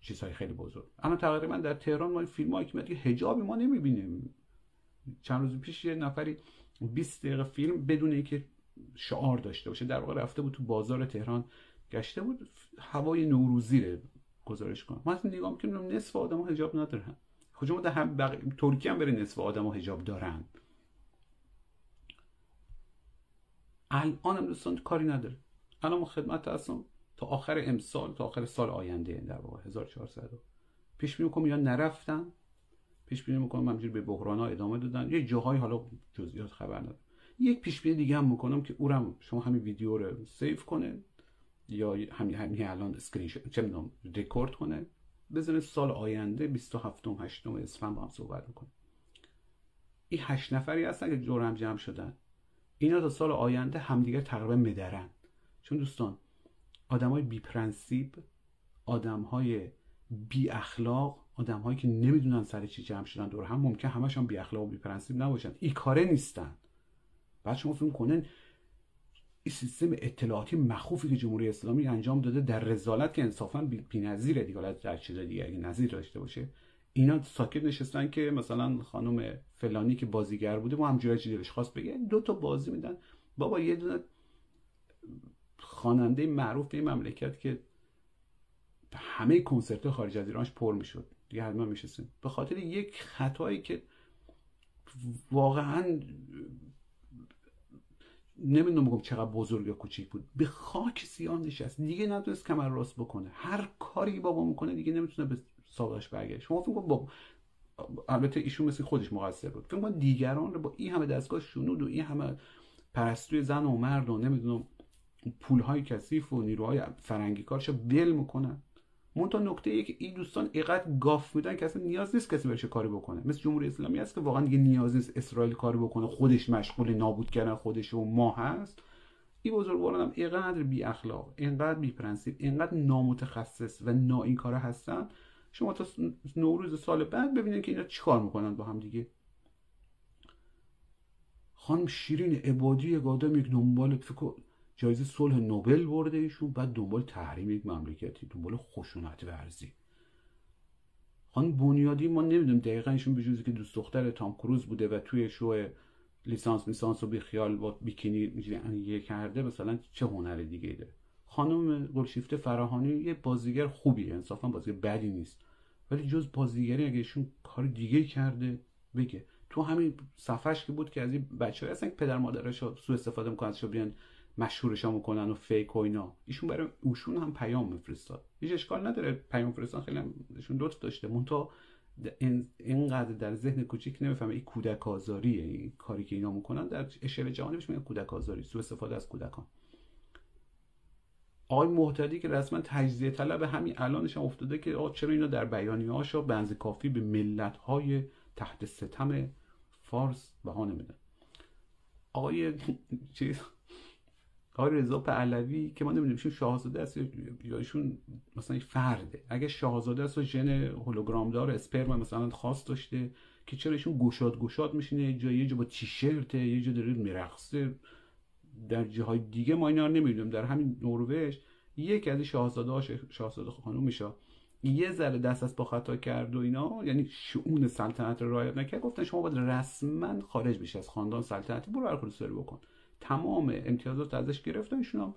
چیزهای خیلی بزرگ. اما تقریبا در تهران ما فیلم هایی که هجابی ما نمی‌بینیم. چند روز پیش یه نفری 20 دقیقه فیلم بدون اینکه شعار داشته باشه در واقع رفته بود تو بازار تهران گشته بود هوای نوروزی رو گزارش کنم من اصلا نگاه می‌کنم نصف آدم ها هجاب ندارن. خب در هم بق... ترکیه هم بره نصف آدم ها هجاب دارن. الان هم دوستان کاری نداره. الان ما خدمت هستم. تا آخر امسال تا آخر سال آینده در واقع 1400 پیش بینی یا نرفتن پیش بینی می‌کنم همینجوری به بحران ها ادامه دادن. یه جاهای حالا جزئیات خبر ندارم. یک پیش بینی دیگه هم می‌کنم که اورم شما همین ویدیو رو save کنه یا همین همین الان اسکرین شات چه می‌دونم رکورد کنه. بزنه سال آینده 27 8 اسفند با هم صحبت می‌کنه. این هشت نفری هستن که جور هم جمع شدن. اینا تا سال آینده همدیگه تقریبا مدرن. چون دوستان آدمای بی پرنسیب آدمهای بی اخلاق آدم هایی که نمی‌دونن سر چی جمع شدن دور هم ممکن همشون بی اخلاق و بی پرنسیب نباشن. این کاره نیستن. بعد شما فکر کنن این سیستم اطلاعاتی مخوفی که جمهوری اسلامی انجام داده در رزالت که انصافا بی‌نظیره دیگه. حالا در چیز دیگه اگه نظیر داشته باشه. اینا ساکت نشستن که مثلا خانم فلانی که بازیگر بوده ما همجوری چیزی دلش خواست بگه. دو تا بازی میدن. بابا یه دونه خواننده معروف این مملکت که همه کنسرت خارج از ایرانش پر می‌شد. دیگه حتما میشستیم به خاطر یک خطایی که واقعا نمی‌دونم بگم چقدر بزرگ یا کوچیک بود. به خاک سیاه نشست. دیگه نتونست کمر راست بکنه. هر کاری بابا می‌کنه دیگه نمی‌تونه به سابقش برگرد شما فکر با البته ایشون مثل خودش مقصر بود. فکر دیگران رو با این همه دستگاه شنود و این همه پرستوی زن و مرد و نمی‌دونم پولهای کثیف و نیروهای فرنگی کارش ول می‌کنن. منتها نکته ای که این دوستان اینقدر گاف میدن که اصلا نیاز نیست کسی برش کاری بکنه. مثل جمهوری اسلامی هست که واقعا دیگه نیاز نیست اسرائیل کاری بکنه خودش مشغول نابود کردن خودش و ما هست. این بزرگواران هم اینقدر بی اخلاق اینقدر بی پرنسیپ اینقدر نامتخصص و نا این کارا هستن. شما تا نوروز سال بعد ببینید که اینا چیکار می‌کنن با هم دیگه. خانم شیرین عبادی گادم یک دنبال فکر جایزه صلح نوبل برده ایشون بعد دنبال تحریم یک مملکتی دنبال خشونت ورزی. خانم بنیادی ما نمی‌دونیم دقیقا ایشون به که دوست دختر تام کروز بوده و توی شو لیسانس میسانس رو بیخیال با بیکینی یه کرده مثلا چه هنر دیگه داره؟ خانم گلشیفته فراهانی یه بازیگر خوبیه انصافا بازیگر بدی نیست. ولی جز بازیگری اگه ایشون کار دیگه کرده بگه. تو همین صفحش که بود که از این بچه هستن که پدر مادرش سو استفاده می‌کنن بیان مشهورش می‌کنن و فیک و اینا. ایشون برای اوشون هم پیام میفرستاد. هیچ اشکال نداره پیام فرستان خیلی هم ایشون لطف داشته. مونتا اینقدر در ذهن کوچیک نمی‌فهمه. این کودک آزاریه. این کاری که اینا می‌کنن در اشاره جهانی بهش میگن کودک آزاری. سو استفاده از کودکان. آقای محتدی که رسما تجزیه طلب همین الانش هم افتاده که آقا چرا اینا در بیانیه هاشا بنز کافی به ملت های تحت ستم فارس بها نمیدن آقای چیز آقای رضا پهلوی که ما نمی‌دونیم شاهزاده است یا ایشون مثلا فرده. اگه شاهزاده است و ژن هولوگرام دار اسپرم مثلا خاص داشته که چرا ایشون گشاد گشاد میشینه؟ یه جایی یه جا با تیشرت یه جا داره میرقصه. در جاهای دیگه ما اینا نمی‌دونیم. در همین نروژ یک از شاهزاده شاهزاده خانم میشه یه ذره دست از با خطا کرد و اینا یعنی شؤون سلطنت رو رعایت نکرد. گفتن شما باید رسما خارج بشی از خاندان سلطنتی. برو هر بکن. تمام امتیازات ازش گرفتن ایشون هم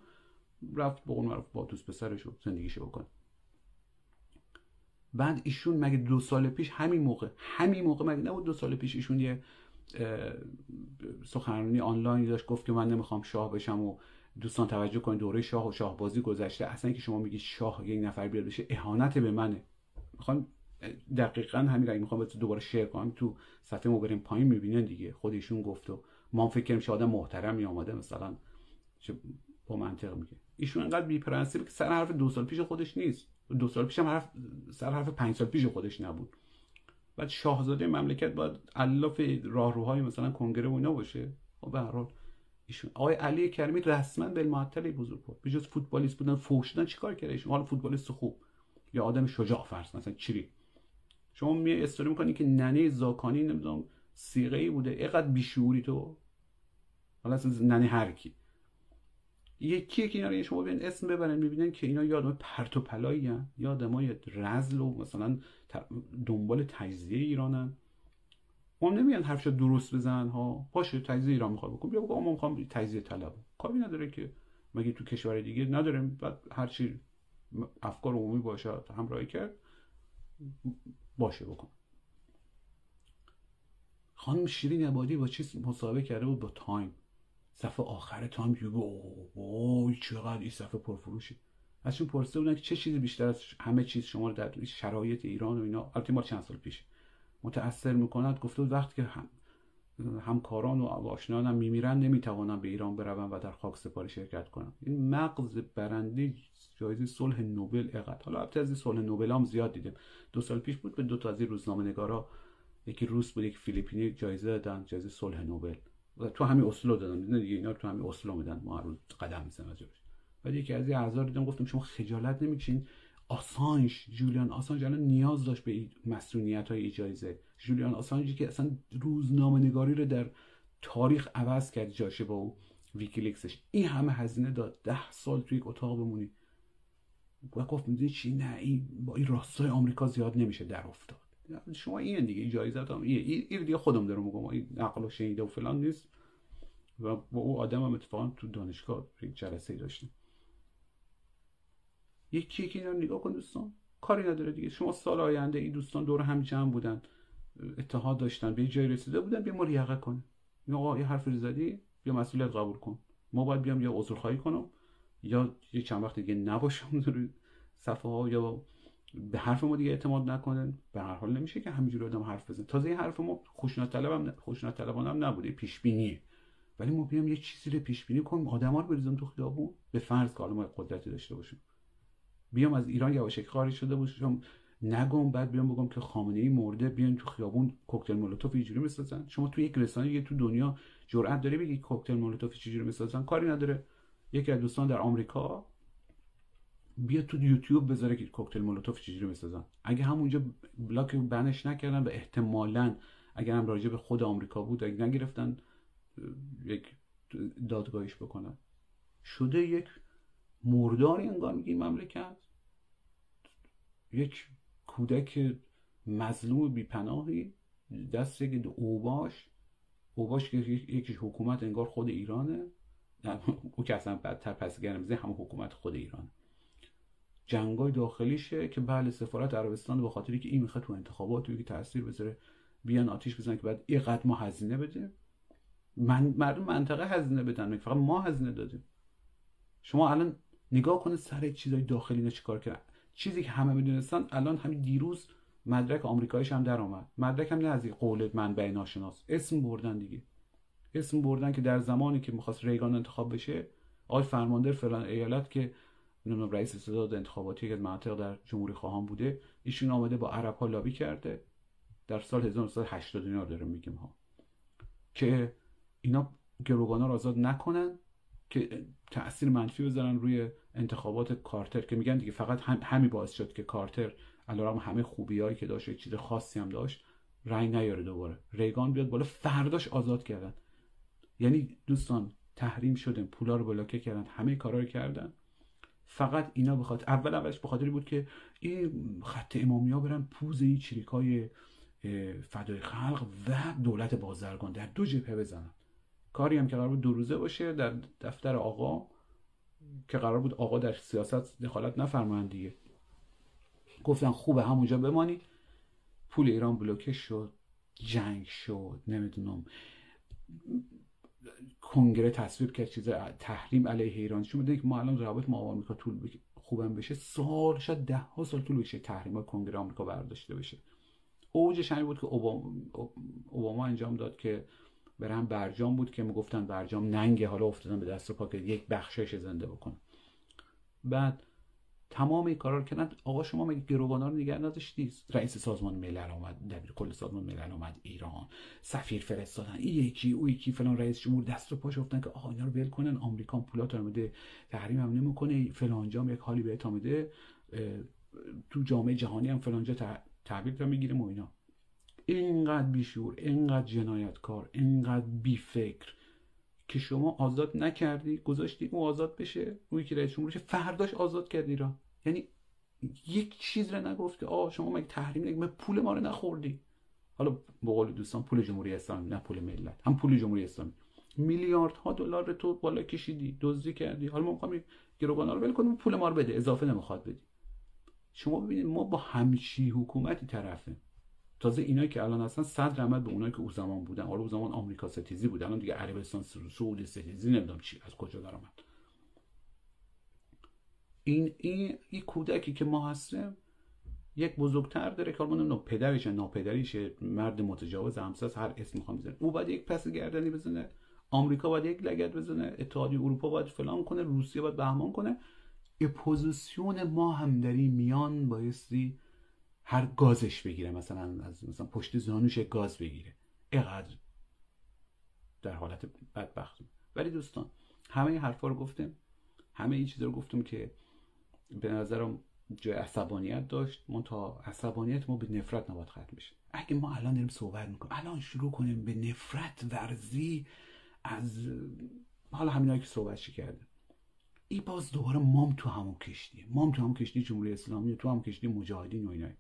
رفت به اون با دوست پسرش و زندگیشو بکن. بعد ایشون مگه دو سال پیش همین موقع همین موقع مگه نبود دو سال پیش ایشون یه سخنرانی آنلاین داشت گفت که من نمی‌خوام شاه بشم و دوستان توجه کنید دوره شاه و شاهبازی گذشته. اصلا که شما میگی شاه یک نفر بیاد بشه اهانت به منه. می‌خوام دقیقا همین رای می‌خوام دوباره share کنم تو صفحه ما بریم پایین می‌بینن دیگه. خودشون گفت و ما فکر کنیم آدم محترمی آماده مثلا. چه با منطق میگه. ایشون انقدر بی پرنسیپ که سر حرف دو سال پیش خودش نیست. دو سال پیش هم حرف سر حرف پنج سال پیش خودش نبود. بعد شاهزاده مملکت باید الاف راهروهای مثلا کنگره و اینا باشه. خب به هر حال ایشون آقای علی کریمی رسما به معطل بزرگ بود. بجز فوتبالیست بودن فوش دادن چیکار کرده ایشون؟ حالا فوتبالیست خوب. یا آدم شجاع فرض مثلا چری شما می استوری می‌کنی که ننه زاکانی نمی‌دونم سیغه ای بوده. اینقدر بیشوری تو. حالا اصلا ننه هر کی. یکی که اینا شما بیان اسم ببرن می‌بینن که اینا یادم پرت و پلایی هن. یا آدمای رزل و مثلا دنبال تجزیه ایرانن. ما نمیان حرفش درست بزنن ها. باشه تجزیه ایران می‌خواد بکن بیا بگو ما می‌خوام تجزیه طلب. کاری نداره که مگه تو کشور دیگه نداریم. بعد هر چی افکار عمومی باشه همراهی کرد. باشه بکن. خانم شیرین عبادی با چیز مصاحبه کرده بود با تایم. صفحه آخر تایم یه وای چقدر این صفحه پرفروشی. ازشون پرسیده بودن که چه چیزی بیشتر از همه چیز شما رو در شرایط ایران و اینا البته ما چند سال پیش. متاثر می‌کند گفته بود وقتی که هم همکاران و آشنایانم میمیرن نمی‌توانم به ایران بروم و در خاک سپاری شرکت کنم این مغز برنده جایزه صلح نوبل اقد. حالا البته از صلح نوبل هم زیاد دیدیم. دو سال پیش بود به دو تا از روزنامه نگارا یکی روس بود یک فیلیپینی جایزه دادن جایزه صلح نوبل. تو همین اسلو دادن دیگه اینا تو همین اسلو میدن. ما هر روز قدم می‌زنیم بعد یکی از اعضا دیدم گفتم شما خجالت نمی‌کشین. آسانج جولیان آسانج الان نیاز داشت به مسئولیت های جایزه. جولیان آسانجی که اصلا روزنامه نگاری رو در تاریخ عوض کرد جاشه با او ویکیلیکسش. این همه هزینه داد. ده سال توی یک اتاق بمونی. و گفت می‌دونی چی؟ نه این با این راستای آمریکا زیاد نمیشه در افتاد. شما این دیگه جایزه هم این این دیگه خودم دارم میگم این نقل و شنیده و فلان نیست. و با او آدم هم اتفاقا تو دانشگاه جلسه داشتیم. یکی یکی اینا نگاه کن دوستان. کاری نداره دیگه. شما سال آینده این دوستان دور هم جمع بودن اتحاد داشتن به جای رسیده بودن بیا ما ریقه کن آقا یه حرف زدی؟ بیا مسئولیت قبول کن. ما باید بیام یا عذرخواهی کنم. یا یه چند وقت دیگه نباشم. روی صفحه ها یا به حرف ما دیگه اعتماد نکنن به هر حال نمیشه که همینجوری آدم حرف بزنه. تازه این حرف ما خوشنط طلب هم خوشنط طلبانه هم نبوده. پیش بینیه ولی ما بیام یه چیزی رو پیش بینی کنیم آدما رو بریزم تو خیابون. به فرض که ما قدرتی داشته باشیم. بیام از ایران یواشکی خارج شده باشم. نگم بعد بیام بگم که خامنه ای مرده. بیان تو خیابون کوکتل مولوتوف اینجوری می‌سازن شما تو یک رسانه یه تو دنیا جرأت داری بگی کوکتل مولوتوف چجوری می‌سازن کاری نداره. یکی از دوستان در آمریکا بیا تو یوتیوب بذاره که کوکتل مولوتوف چجوری می‌سازن اگه همونجا بلاک بنش نکردن و احتمالا اگر هم راجع به خود آمریکا بود اگه نگرفتن یک دادگاهیش بکنن. شده یک مرداری انگار میگی مملکت. یک کودک مظلوم بیپناهی. دست یک اوباش. اوباش که یکی حکومت انگار خود ایرانه. او که اصلا بدتر پس گرمزه همه حکومت خود ایران جنگای داخلیشه که بله سفارت عربستان به خاطری که این می‌خواد تو انتخابات که تاثیر بذاره بیان آتیش بزنن که بعد اینقدر ما هزینه بده من مردم منطقه هزینه بدن فقط ما هزینه دادیم. شما الان نگاه کنه سر چیزای داخلی نه چیکار کردن. چیزی که همه می‌دونستن الان همین دیروز مدرک آمریکاییش هم در آمد مدرک هم نه از قول منبع ناشناس. اسم بردن دیگه. اسم بردن که در زمانی که می‌خواست ریگان انتخاب بشه آقای فرماندر فلان ایالت که نمی‌دونم رئیس صداد انتخاباتی که مناطق در جمهوری خواهان بوده. ایشون آمده با عرب ها لابی کرده. در سال 1980 اینا داره میگیم ها. که اینا گروگانا رو آزاد نکنن که تاثیر منفی بذارن روی انتخابات کارتر. که میگن دیگه فقط هم همین باعث شد که کارتر علیرغم همه خوبیایی که داشت چیز خاصی هم داشت رای نیاره دوباره. ریگان بیاد بالا فرداش آزاد کردن. یعنی دوستان تحریم شدن پولا رو بلاکه کردن همه کارا رو کردن. فقط اینا بخاطر اول اولش به بود که این خط امامیا برن پوز این چریکای فدای خلق و دولت بازرگان در دو جبهه بزنن. کاری هم که قرار بود دو روزه باشه در دفتر آقا که قرار بود آقا در سیاست دخالت نفرمایند دیگه. گفتن خوبه همونجا بمانید. پول ایران بلوکه شد جنگ شد نمی‌دونم. کنگره تصویب کرد چیز تحریم علیه ایران. شما که ما الان روابط ما آمریکا طول خوبم بشه. سال شاید ده ها سال طول تحریم کنگره آمریکا برداشته بشه. اوجش همین بود که اوباما, اوباما انجام داد که برهم برجام بود که می‌گفتن برجام ننگه حالا افتادن به دست پا که یک بخشش زنده بکنه بعد تمام این کارا رو کردن. آقا شما مگه گروگانا رو نگه نداشتید رئیس سازمان ملل آمد دبیر کل سازمان ملل آمد ایران. سفیر فرستادن. این یکی او یکی فلان رئیس جمهور دست رو پاش افتن که آقا اینا رو ول کنن. آمریکا پولات رو میده تحریم هم نمی‌کنه. فلان جام یک حالی بهت میده تو جامعه جهانی هم فلانجا تحویل رو می‌گیریم و اینا. اینقدر بیشور اینقدر جنایتکار اینقدر بیفکر. که شما آزاد نکردی گذاشتی او آزاد بشه اون که رئیس جمهور فرداش آزاد کردی را یعنی یک چیز رو نگفته آ شما مگه تحریم نگه پول ما رو نخوردی؟ حالا به قول دوستان پول جمهوری اسلامی نه پول ملت هم پول جمهوری اسلامی. میلیاردها دلار تو بالا کشیدی دزدی کردی. حالا ما می‌خوایم گروگانا رو ول کنیم پول ما رو بده اضافه نمی‌خواد بدی. شما ببینید ما با همچی حکومتی طرفه تازه اینایی که الان هستن صد رحمت به اونایی که او زمان بودن. حالا او زمان آمریکا ستیزی بود. الان دیگه عربستان سعودی ستیزی نمی‌دونم چی از کجا در آمد. این این این کودکی که ما هستیم یک بزرگتر داره که نو پدرش ناپدریش مرد متجاوز همساس هر اسم می‌خوام بزنه. او باید یک پس گردنی بزنه. آمریکا باید یک لگت بزنه. اتحادیه اروپا باید فلان کنه. روسیه باید بهمان کنه. اپوزیسیون ما هم در میان بایستی هر گازش بگیره مثلا از مثلا پشت زانوش گاز بگیره. اقدر در حالت بدبخت. ولی دوستان همه این حرفا رو گفتیم. همه این چیزا رو گفتم که به نظرم جای عصبانیت داشت. من تا عصبانیت ما به نفرت نباید ختم بشه. اگه ما الان داریم صحبت می‌کنیم الان شروع کنیم به نفرت ورزی از حالا همینایی که صحبت کرده ای باز دوباره مام تو همون کشتی. مام تو همون کشتی جمهوری اسلامی تو همون کشتی مجاهدین و اینایی.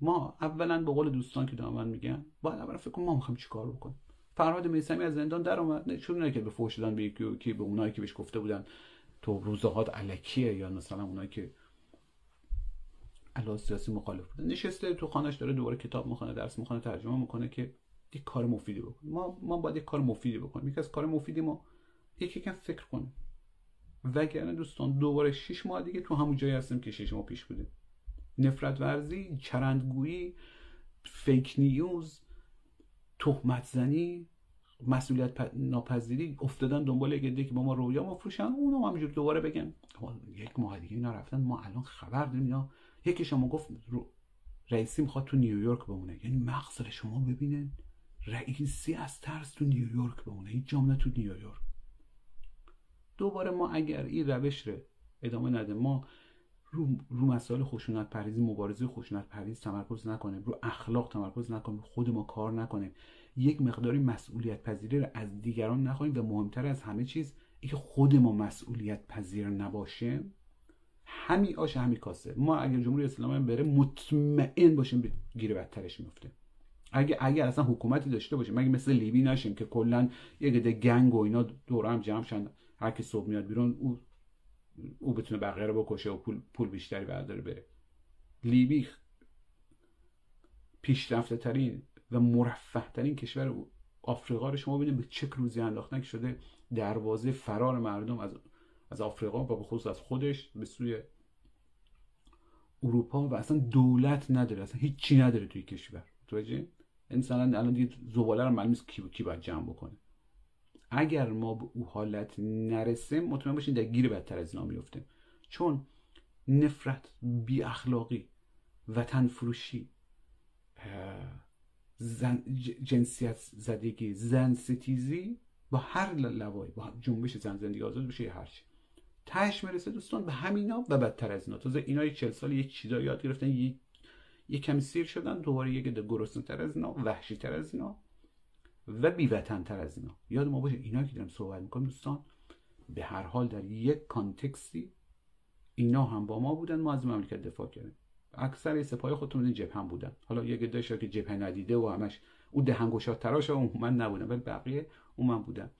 ما اولا به قول دوستان که دامن میگن باید اول فکر ما می‌خوایم چیکار بکنیم. فرهاد میسمی از زندان در اومد. چون که به فوش دادن به یکی به اونایی که بهش گفته بودن تو روزهات علکیه یا مثلا اونایی که علاوه سیاسی مخالف بودن. نشسته تو خانش داره دوباره کتاب می‌خونه درس می‌خونه ترجمه می‌کنه که یک کار مفیدی بکنیم. ما ما باید یک کار مفیدی بکنیم. یکی از کار مفیدی ما یکی کم فکر کنیم. وگرنه دوستان دوباره 6 ماه دیگه تو همون جایی هستیم که 6 ماه پیش بودیم. نفرت ورزی چرندگویی فیک نیوز تهمت زنی مسئولیت ناپذیری افتادن دنبال یک عده که با ما رویا مفروشن اونم همینجور دوباره بگن یک ماه دیگه اینا رفتن ما الان خبر اینا. یکی شما گفت رئیسی می‌خواد تو نیویورک بمونه. یعنی مغز شما ببینن رئیسی از ترس تو نیویورک بمونه. هیچ جامعه تو نیویورک. دوباره ما اگر این روش رو ادامه نده ما رو, رو مسائل خشونت پریزی مبارزه خشونت پریز تمرکز نکنیم رو اخلاق تمرکز نکنیم خود ما کار نکنیم یک مقداری مسئولیت پذیری رو از دیگران نخواهیم و مهمتر از همه چیز اینکه خود ما مسئولیت پذیر نباشه. همین آش همین کاسه. ما اگر جمهوری اسلامی بره مطمئن باشیم گیر بدترش میفته. اگه اگر اصلا حکومتی داشته باشیم مگه مثل لیبی نشیم که کلا یه گده گنگ و اینا دور هم جمع شن هر کی صبح میاد بیرون او او بتونه بقیه رو بکشه و پول, پول بیشتری برداره بره. لیبی پیشرفته ترین و مرفه ترین کشور آفریقا رو شما ببینید به چه روزی انداختن شده دروازه فرار مردم از از آفریقا و به خصوص از خودش به سوی اروپا و اصلا دولت نداره. اصلا هیچی نداره توی کشور. متوجه؟ مثلا الان دیگه زباله رو معلوم نیست کی کی باید جمع بکنه. اگر ما به او حالت نرسیم مطمئن باشین در گیر بدتر از اینا میفتیم چون نفرت بی اخلاقی وطن فروشی زن، جنسیت زدگی زن ستیزی با هر لوایی با جنبش زن زندگی آزاد بشه هرچی تهش می‌رسه دوستان به همینا و بدتر از اینا. تازه اینا یک چل سال یک چیزا یاد گرفتن یک یک کمی سیر شدن دوباره یک گرسنه تر از اینا وحشی تر از اینا. و بیوطن تر از اینا. یاد ما باشه اینا که دارم صحبت می‌کنم دوستان به هر حال در یک کانتکستی اینا هم با ما بودن ما از مملکت دفاع کردیم. اکثر سپاه خودتون این جبهه بودن. حالا یه گده که جبهه ندیده و همش او دهنگشات تراش و من نبودم ولی بقیه اون من بودم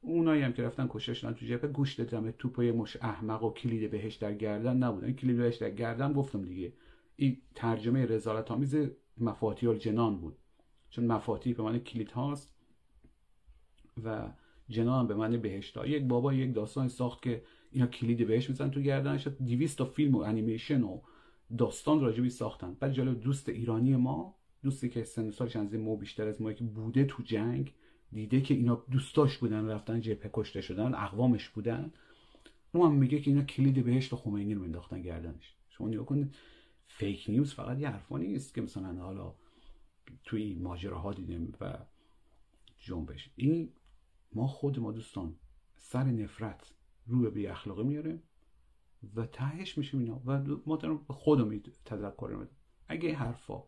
اونایی هم که رفتن کشته شدن تو جبهه گوش دادم توپای مش احمق و کلید بهش در گردن نبودن. کلید بهش در گردن گفتم دیگه. این ترجمه رزالت آمیز مفاتیح الجنان بود. چون مفاتیح به معنی کلید هاست و جنان به معنی بهشت یک بابا یک داستان ساخت که اینا کلید بهش میزن تو گردنش. 200 تا فیلم و انیمیشن و داستان راجبی ساختن. بعد جالب دوست ایرانی ما دوستی که سن سالش از مو بیشتر از ما که بوده تو جنگ دیده که اینا دوستاش بودن رفتن جبهه کشته شدن اقوامش بودن. اون هم میگه که اینا کلید بهشت خمینی رو انداختن گردنش. شما نگاه کنید فیک نیوز فقط یه حرفا نیست که مثلا حالا توی ماجراها دیدیم و جنبش. این ما خود ما دوستان سر نفرت رو به بی اخلاقی میاریم و تهش میشیم اینا و ما دارم خودم تذکر میدم اگه حرفا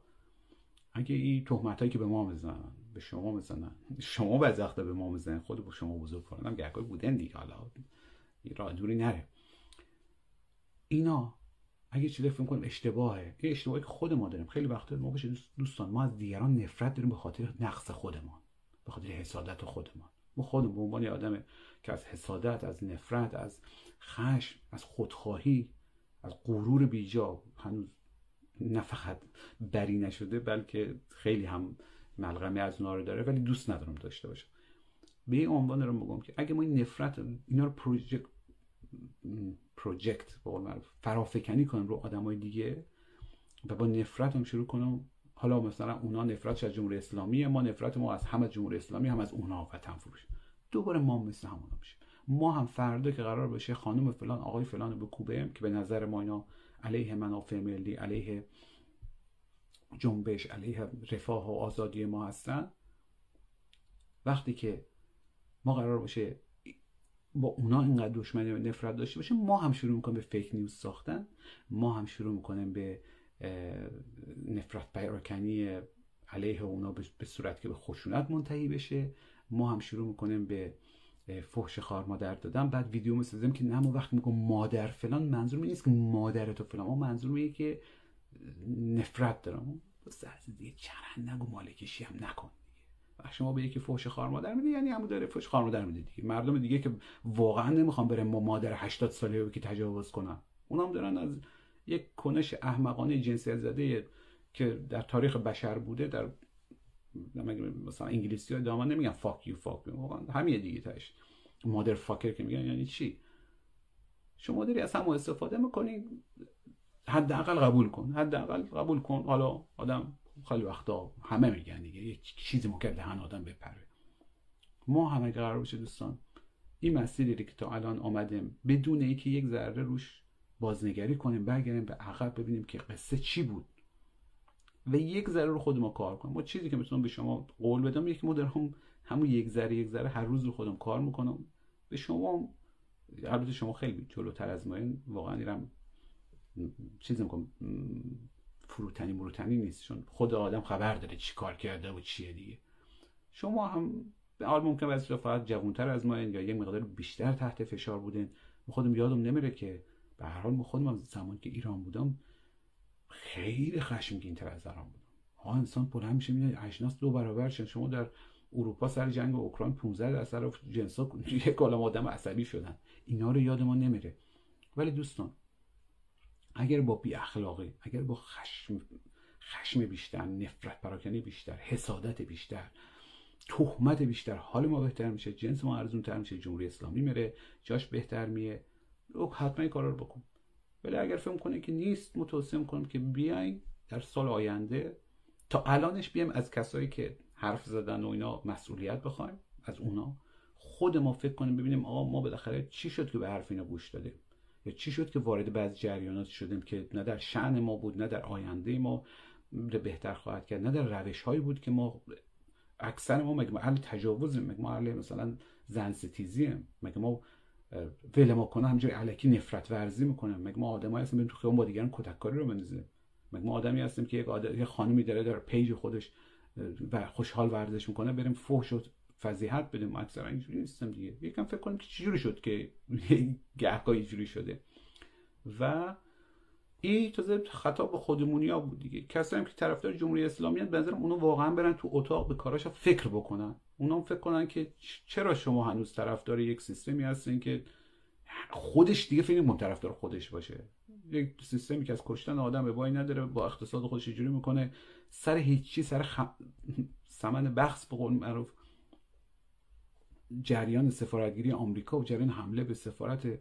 اگه این تهمت که به ما می‌زنن به شما می‌زنن شما وقت به ما می‌زنن خود با شما بزرگ کنم گهگاه بودن دیگه حالا راه دوری نره. اینا اگه چیزی فکر کنیم اشتباهه. یه اشتباهی که خود ما داریم. خیلی وقتا ما باشه دوستان ما از دیگران نفرت داریم به خاطر نقص خودمان. به خاطر حسادت خودمان. ما خودمون به عنوان آدم که از حسادت از نفرت از خشم از خودخواهی از غرور بیجا هنوز نه فقط بری نشده بلکه خیلی هم ملغمه از اونا رو داره ولی دوست ندارم داشته باشم. به این عنوان رو بگم که اگه ما این نفرت اینا رو پروژکت پروژکت فرافکنی کنیم رو آدمای دیگه و با نفرت هم شروع کنم حالا مثلا اونا نفرت از جمهوری اسلامی ما نفرت ما از هم از جمهوری اسلامی هم از اونا وطن فروش. دوباره ما مثل همونا میشه ما هم فردا که قرار بشه خانم فلان آقای فلان رو بکوبیم که به نظر ما اینا علیه منافع ملی علیه جنبش علیه رفاه و آزادی ما هستن. وقتی که ما قرار باشه با اونا اینقدر دشمنی و نفرت داشته باشیم ما هم شروع می‌کنیم به فیک نیوز ساختن ما هم شروع می‌کنیم به نفرت پراکنی علیه اونا به صورت که به خشونت منتهی بشه. ما هم شروع می‌کنیم به فحش خار مادر دادن. بعد ویدیو می‌سازیم که نه ما وقتی میگم مادر فلان منظور نیست که مادر تو فلان. ما منظور که نفرت دارم. دیگه چرا نگو مالکشی هم نکن. شما به یکی فحش خار مادر میده یعنی همون داره فحش خار مادر میده دیگه. مردم دیگه که واقعا نمی‌خوان با مادر 80 ساله رو که تجاوز کنن. اونام دارن از یک کنش احمقانه جنسیت زده که در تاریخ بشر بوده در مثلا انگلیسی ها دامان نمیگن. فاک یو فاک واقعا همین دیگه تاش. مادر فاکر که میگن یعنی چی؟ شما داری از همو استفاده می‌کنی حداقل قبول کن حداقل قبول کن. حالا آدم خیلی وقتا همه میگن دیگه یک چیزی ممکن دهن آدم بپره. ما همه قرار باشه دوستان این مسیری که تا الان آمدیم بدون اینکه یک ذره روش بازنگری کنیم برگردیم به عقب ببینیم که قصه چی بود. و یک ذره رو خود کار کنیم. ما چیزی که می‌تونم به شما قول بدم یک ما هم همون یک ذره یک ذره هر روز رو خودم کار می‌کنم. به شما البته شما خیلی جلوتر از ما واقعا ایرم چیزی می‌کنم. فروتنی مروتنی نیست. چون خود آدم خبر داره چی کار کرده و چیه دیگه. شما هم حال ممکن است فقط جوانتر از ما یا یه مقدار بیشتر تحت فشار بودین. خودم یادم نمیره که به هر حال خودم زمان که ایران بودم خیلی خشمگین تر از الان بودم. ها انسان بلند میشه می‌بینه اجناس دو برابر شن شما در اروپا سر جنگ اوکراین 15 درصد جنسا یک آدم عصبی شدن. اینا رو یاد ما نمیره. ولی دوستان اگر با بی اخلاقی اگر با خشم خشم بیشتر نفرت پراکنی بیشتر حسادت بیشتر تهمت بیشتر حال ما بهتر میشه جنس ما ارزون تر میشه جمهوری اسلامی میره جاش بهتر میه حتما این کارا رو بکن. ولی اگر فکر کنه که نیست متوسم کنم که بیاین در سال آینده تا الانش بیایم از کسایی که حرف زدن و اینا مسئولیت بخوایم از اونا خود ما فکر کنیم ببینیم آقا ما بالاخره چی شد که به حرف اینا گوش دادیم؟ چی شد که وارد بعض جریانات شدیم که نه در شعن ما بود نه در آینده ما بهتر خواهد کرد نه در روش هایی بود که ما اکثر ما مگه اهل تجاوزیم مگه ما اهل مثلا زن ستیزیم مگه ما ول ما کنه همینجوری علکی نفرت ورزی می‌کنه مگه ما آدمایی هستیم بریم تو خیابون با دیگران کتککاری رو بندازیم مگه ما آدمی هستیم که یک آدم یه خانمی داره در پیج خودش و خوشحال ورزش می‌کنه بریم فحش و فضیحت بدیم اکثرا اینجوری نیستم دیگه. یکم فکر کنیم که چجوری شد که گهگاه اینجوری شده. و این تازه خطاب به خودمونی ها بود دیگه. کسایی که طرفدار جمهوری اسلامی هست بنظرم اونا واقعا برن تو اتاق به کاراش فکر بکنن. اونا فکر کنن که چرا شما هنوز طرفدار یک سیستمی هستین که خودش دیگه فکر کنم طرفدار خودش باشه. یک سیستمی که از کشتن آدم به بایی نداره با اقتصاد خودش جوری می‌کنه؟ سر هیچی سر خ... سمن بخص به قول معروف. جریان سفارتگیری آمریکا و جریان حمله به سفارت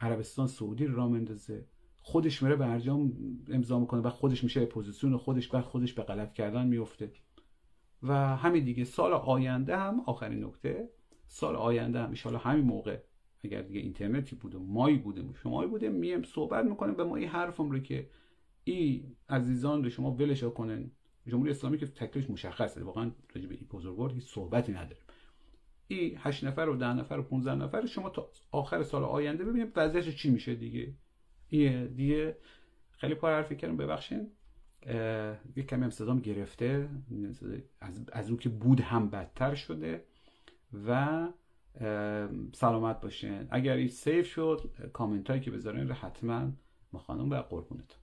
عربستان سعودی را مندازه خودش میره برجام امضا می‌کنه و خودش میشه اپوزیسیون خودش و خودش به غلط کردن میفته و همین دیگه. سال آینده هم آخرین نکته. سال آینده هم ان همین موقع اگر دیگه اینترنتی بود و مایی بودیم و شمایی بودیم میم صحبت می‌کنیم به ما این حرفم رو که ای عزیزان رو شما ولش کنن جمهوری اسلامی که تکلیفش مشخصه. واقعا راجع به این بزرگوار هیچ صحبتی نداریم. ای 8 نفر و 10 نفر و 15 نفر شما تا آخر سال آینده ببینید وضعیتش چی میشه دیگه. ایه دیگه خیلی پر حرفی کردم ببخشید یک کمی هم صدام گرفته. از, از اون که بود هم بدتر شده. و سلامت باشین. اگر این سیف شد کامنت هایی که بذارین رو حتما مخانم و قربونتون.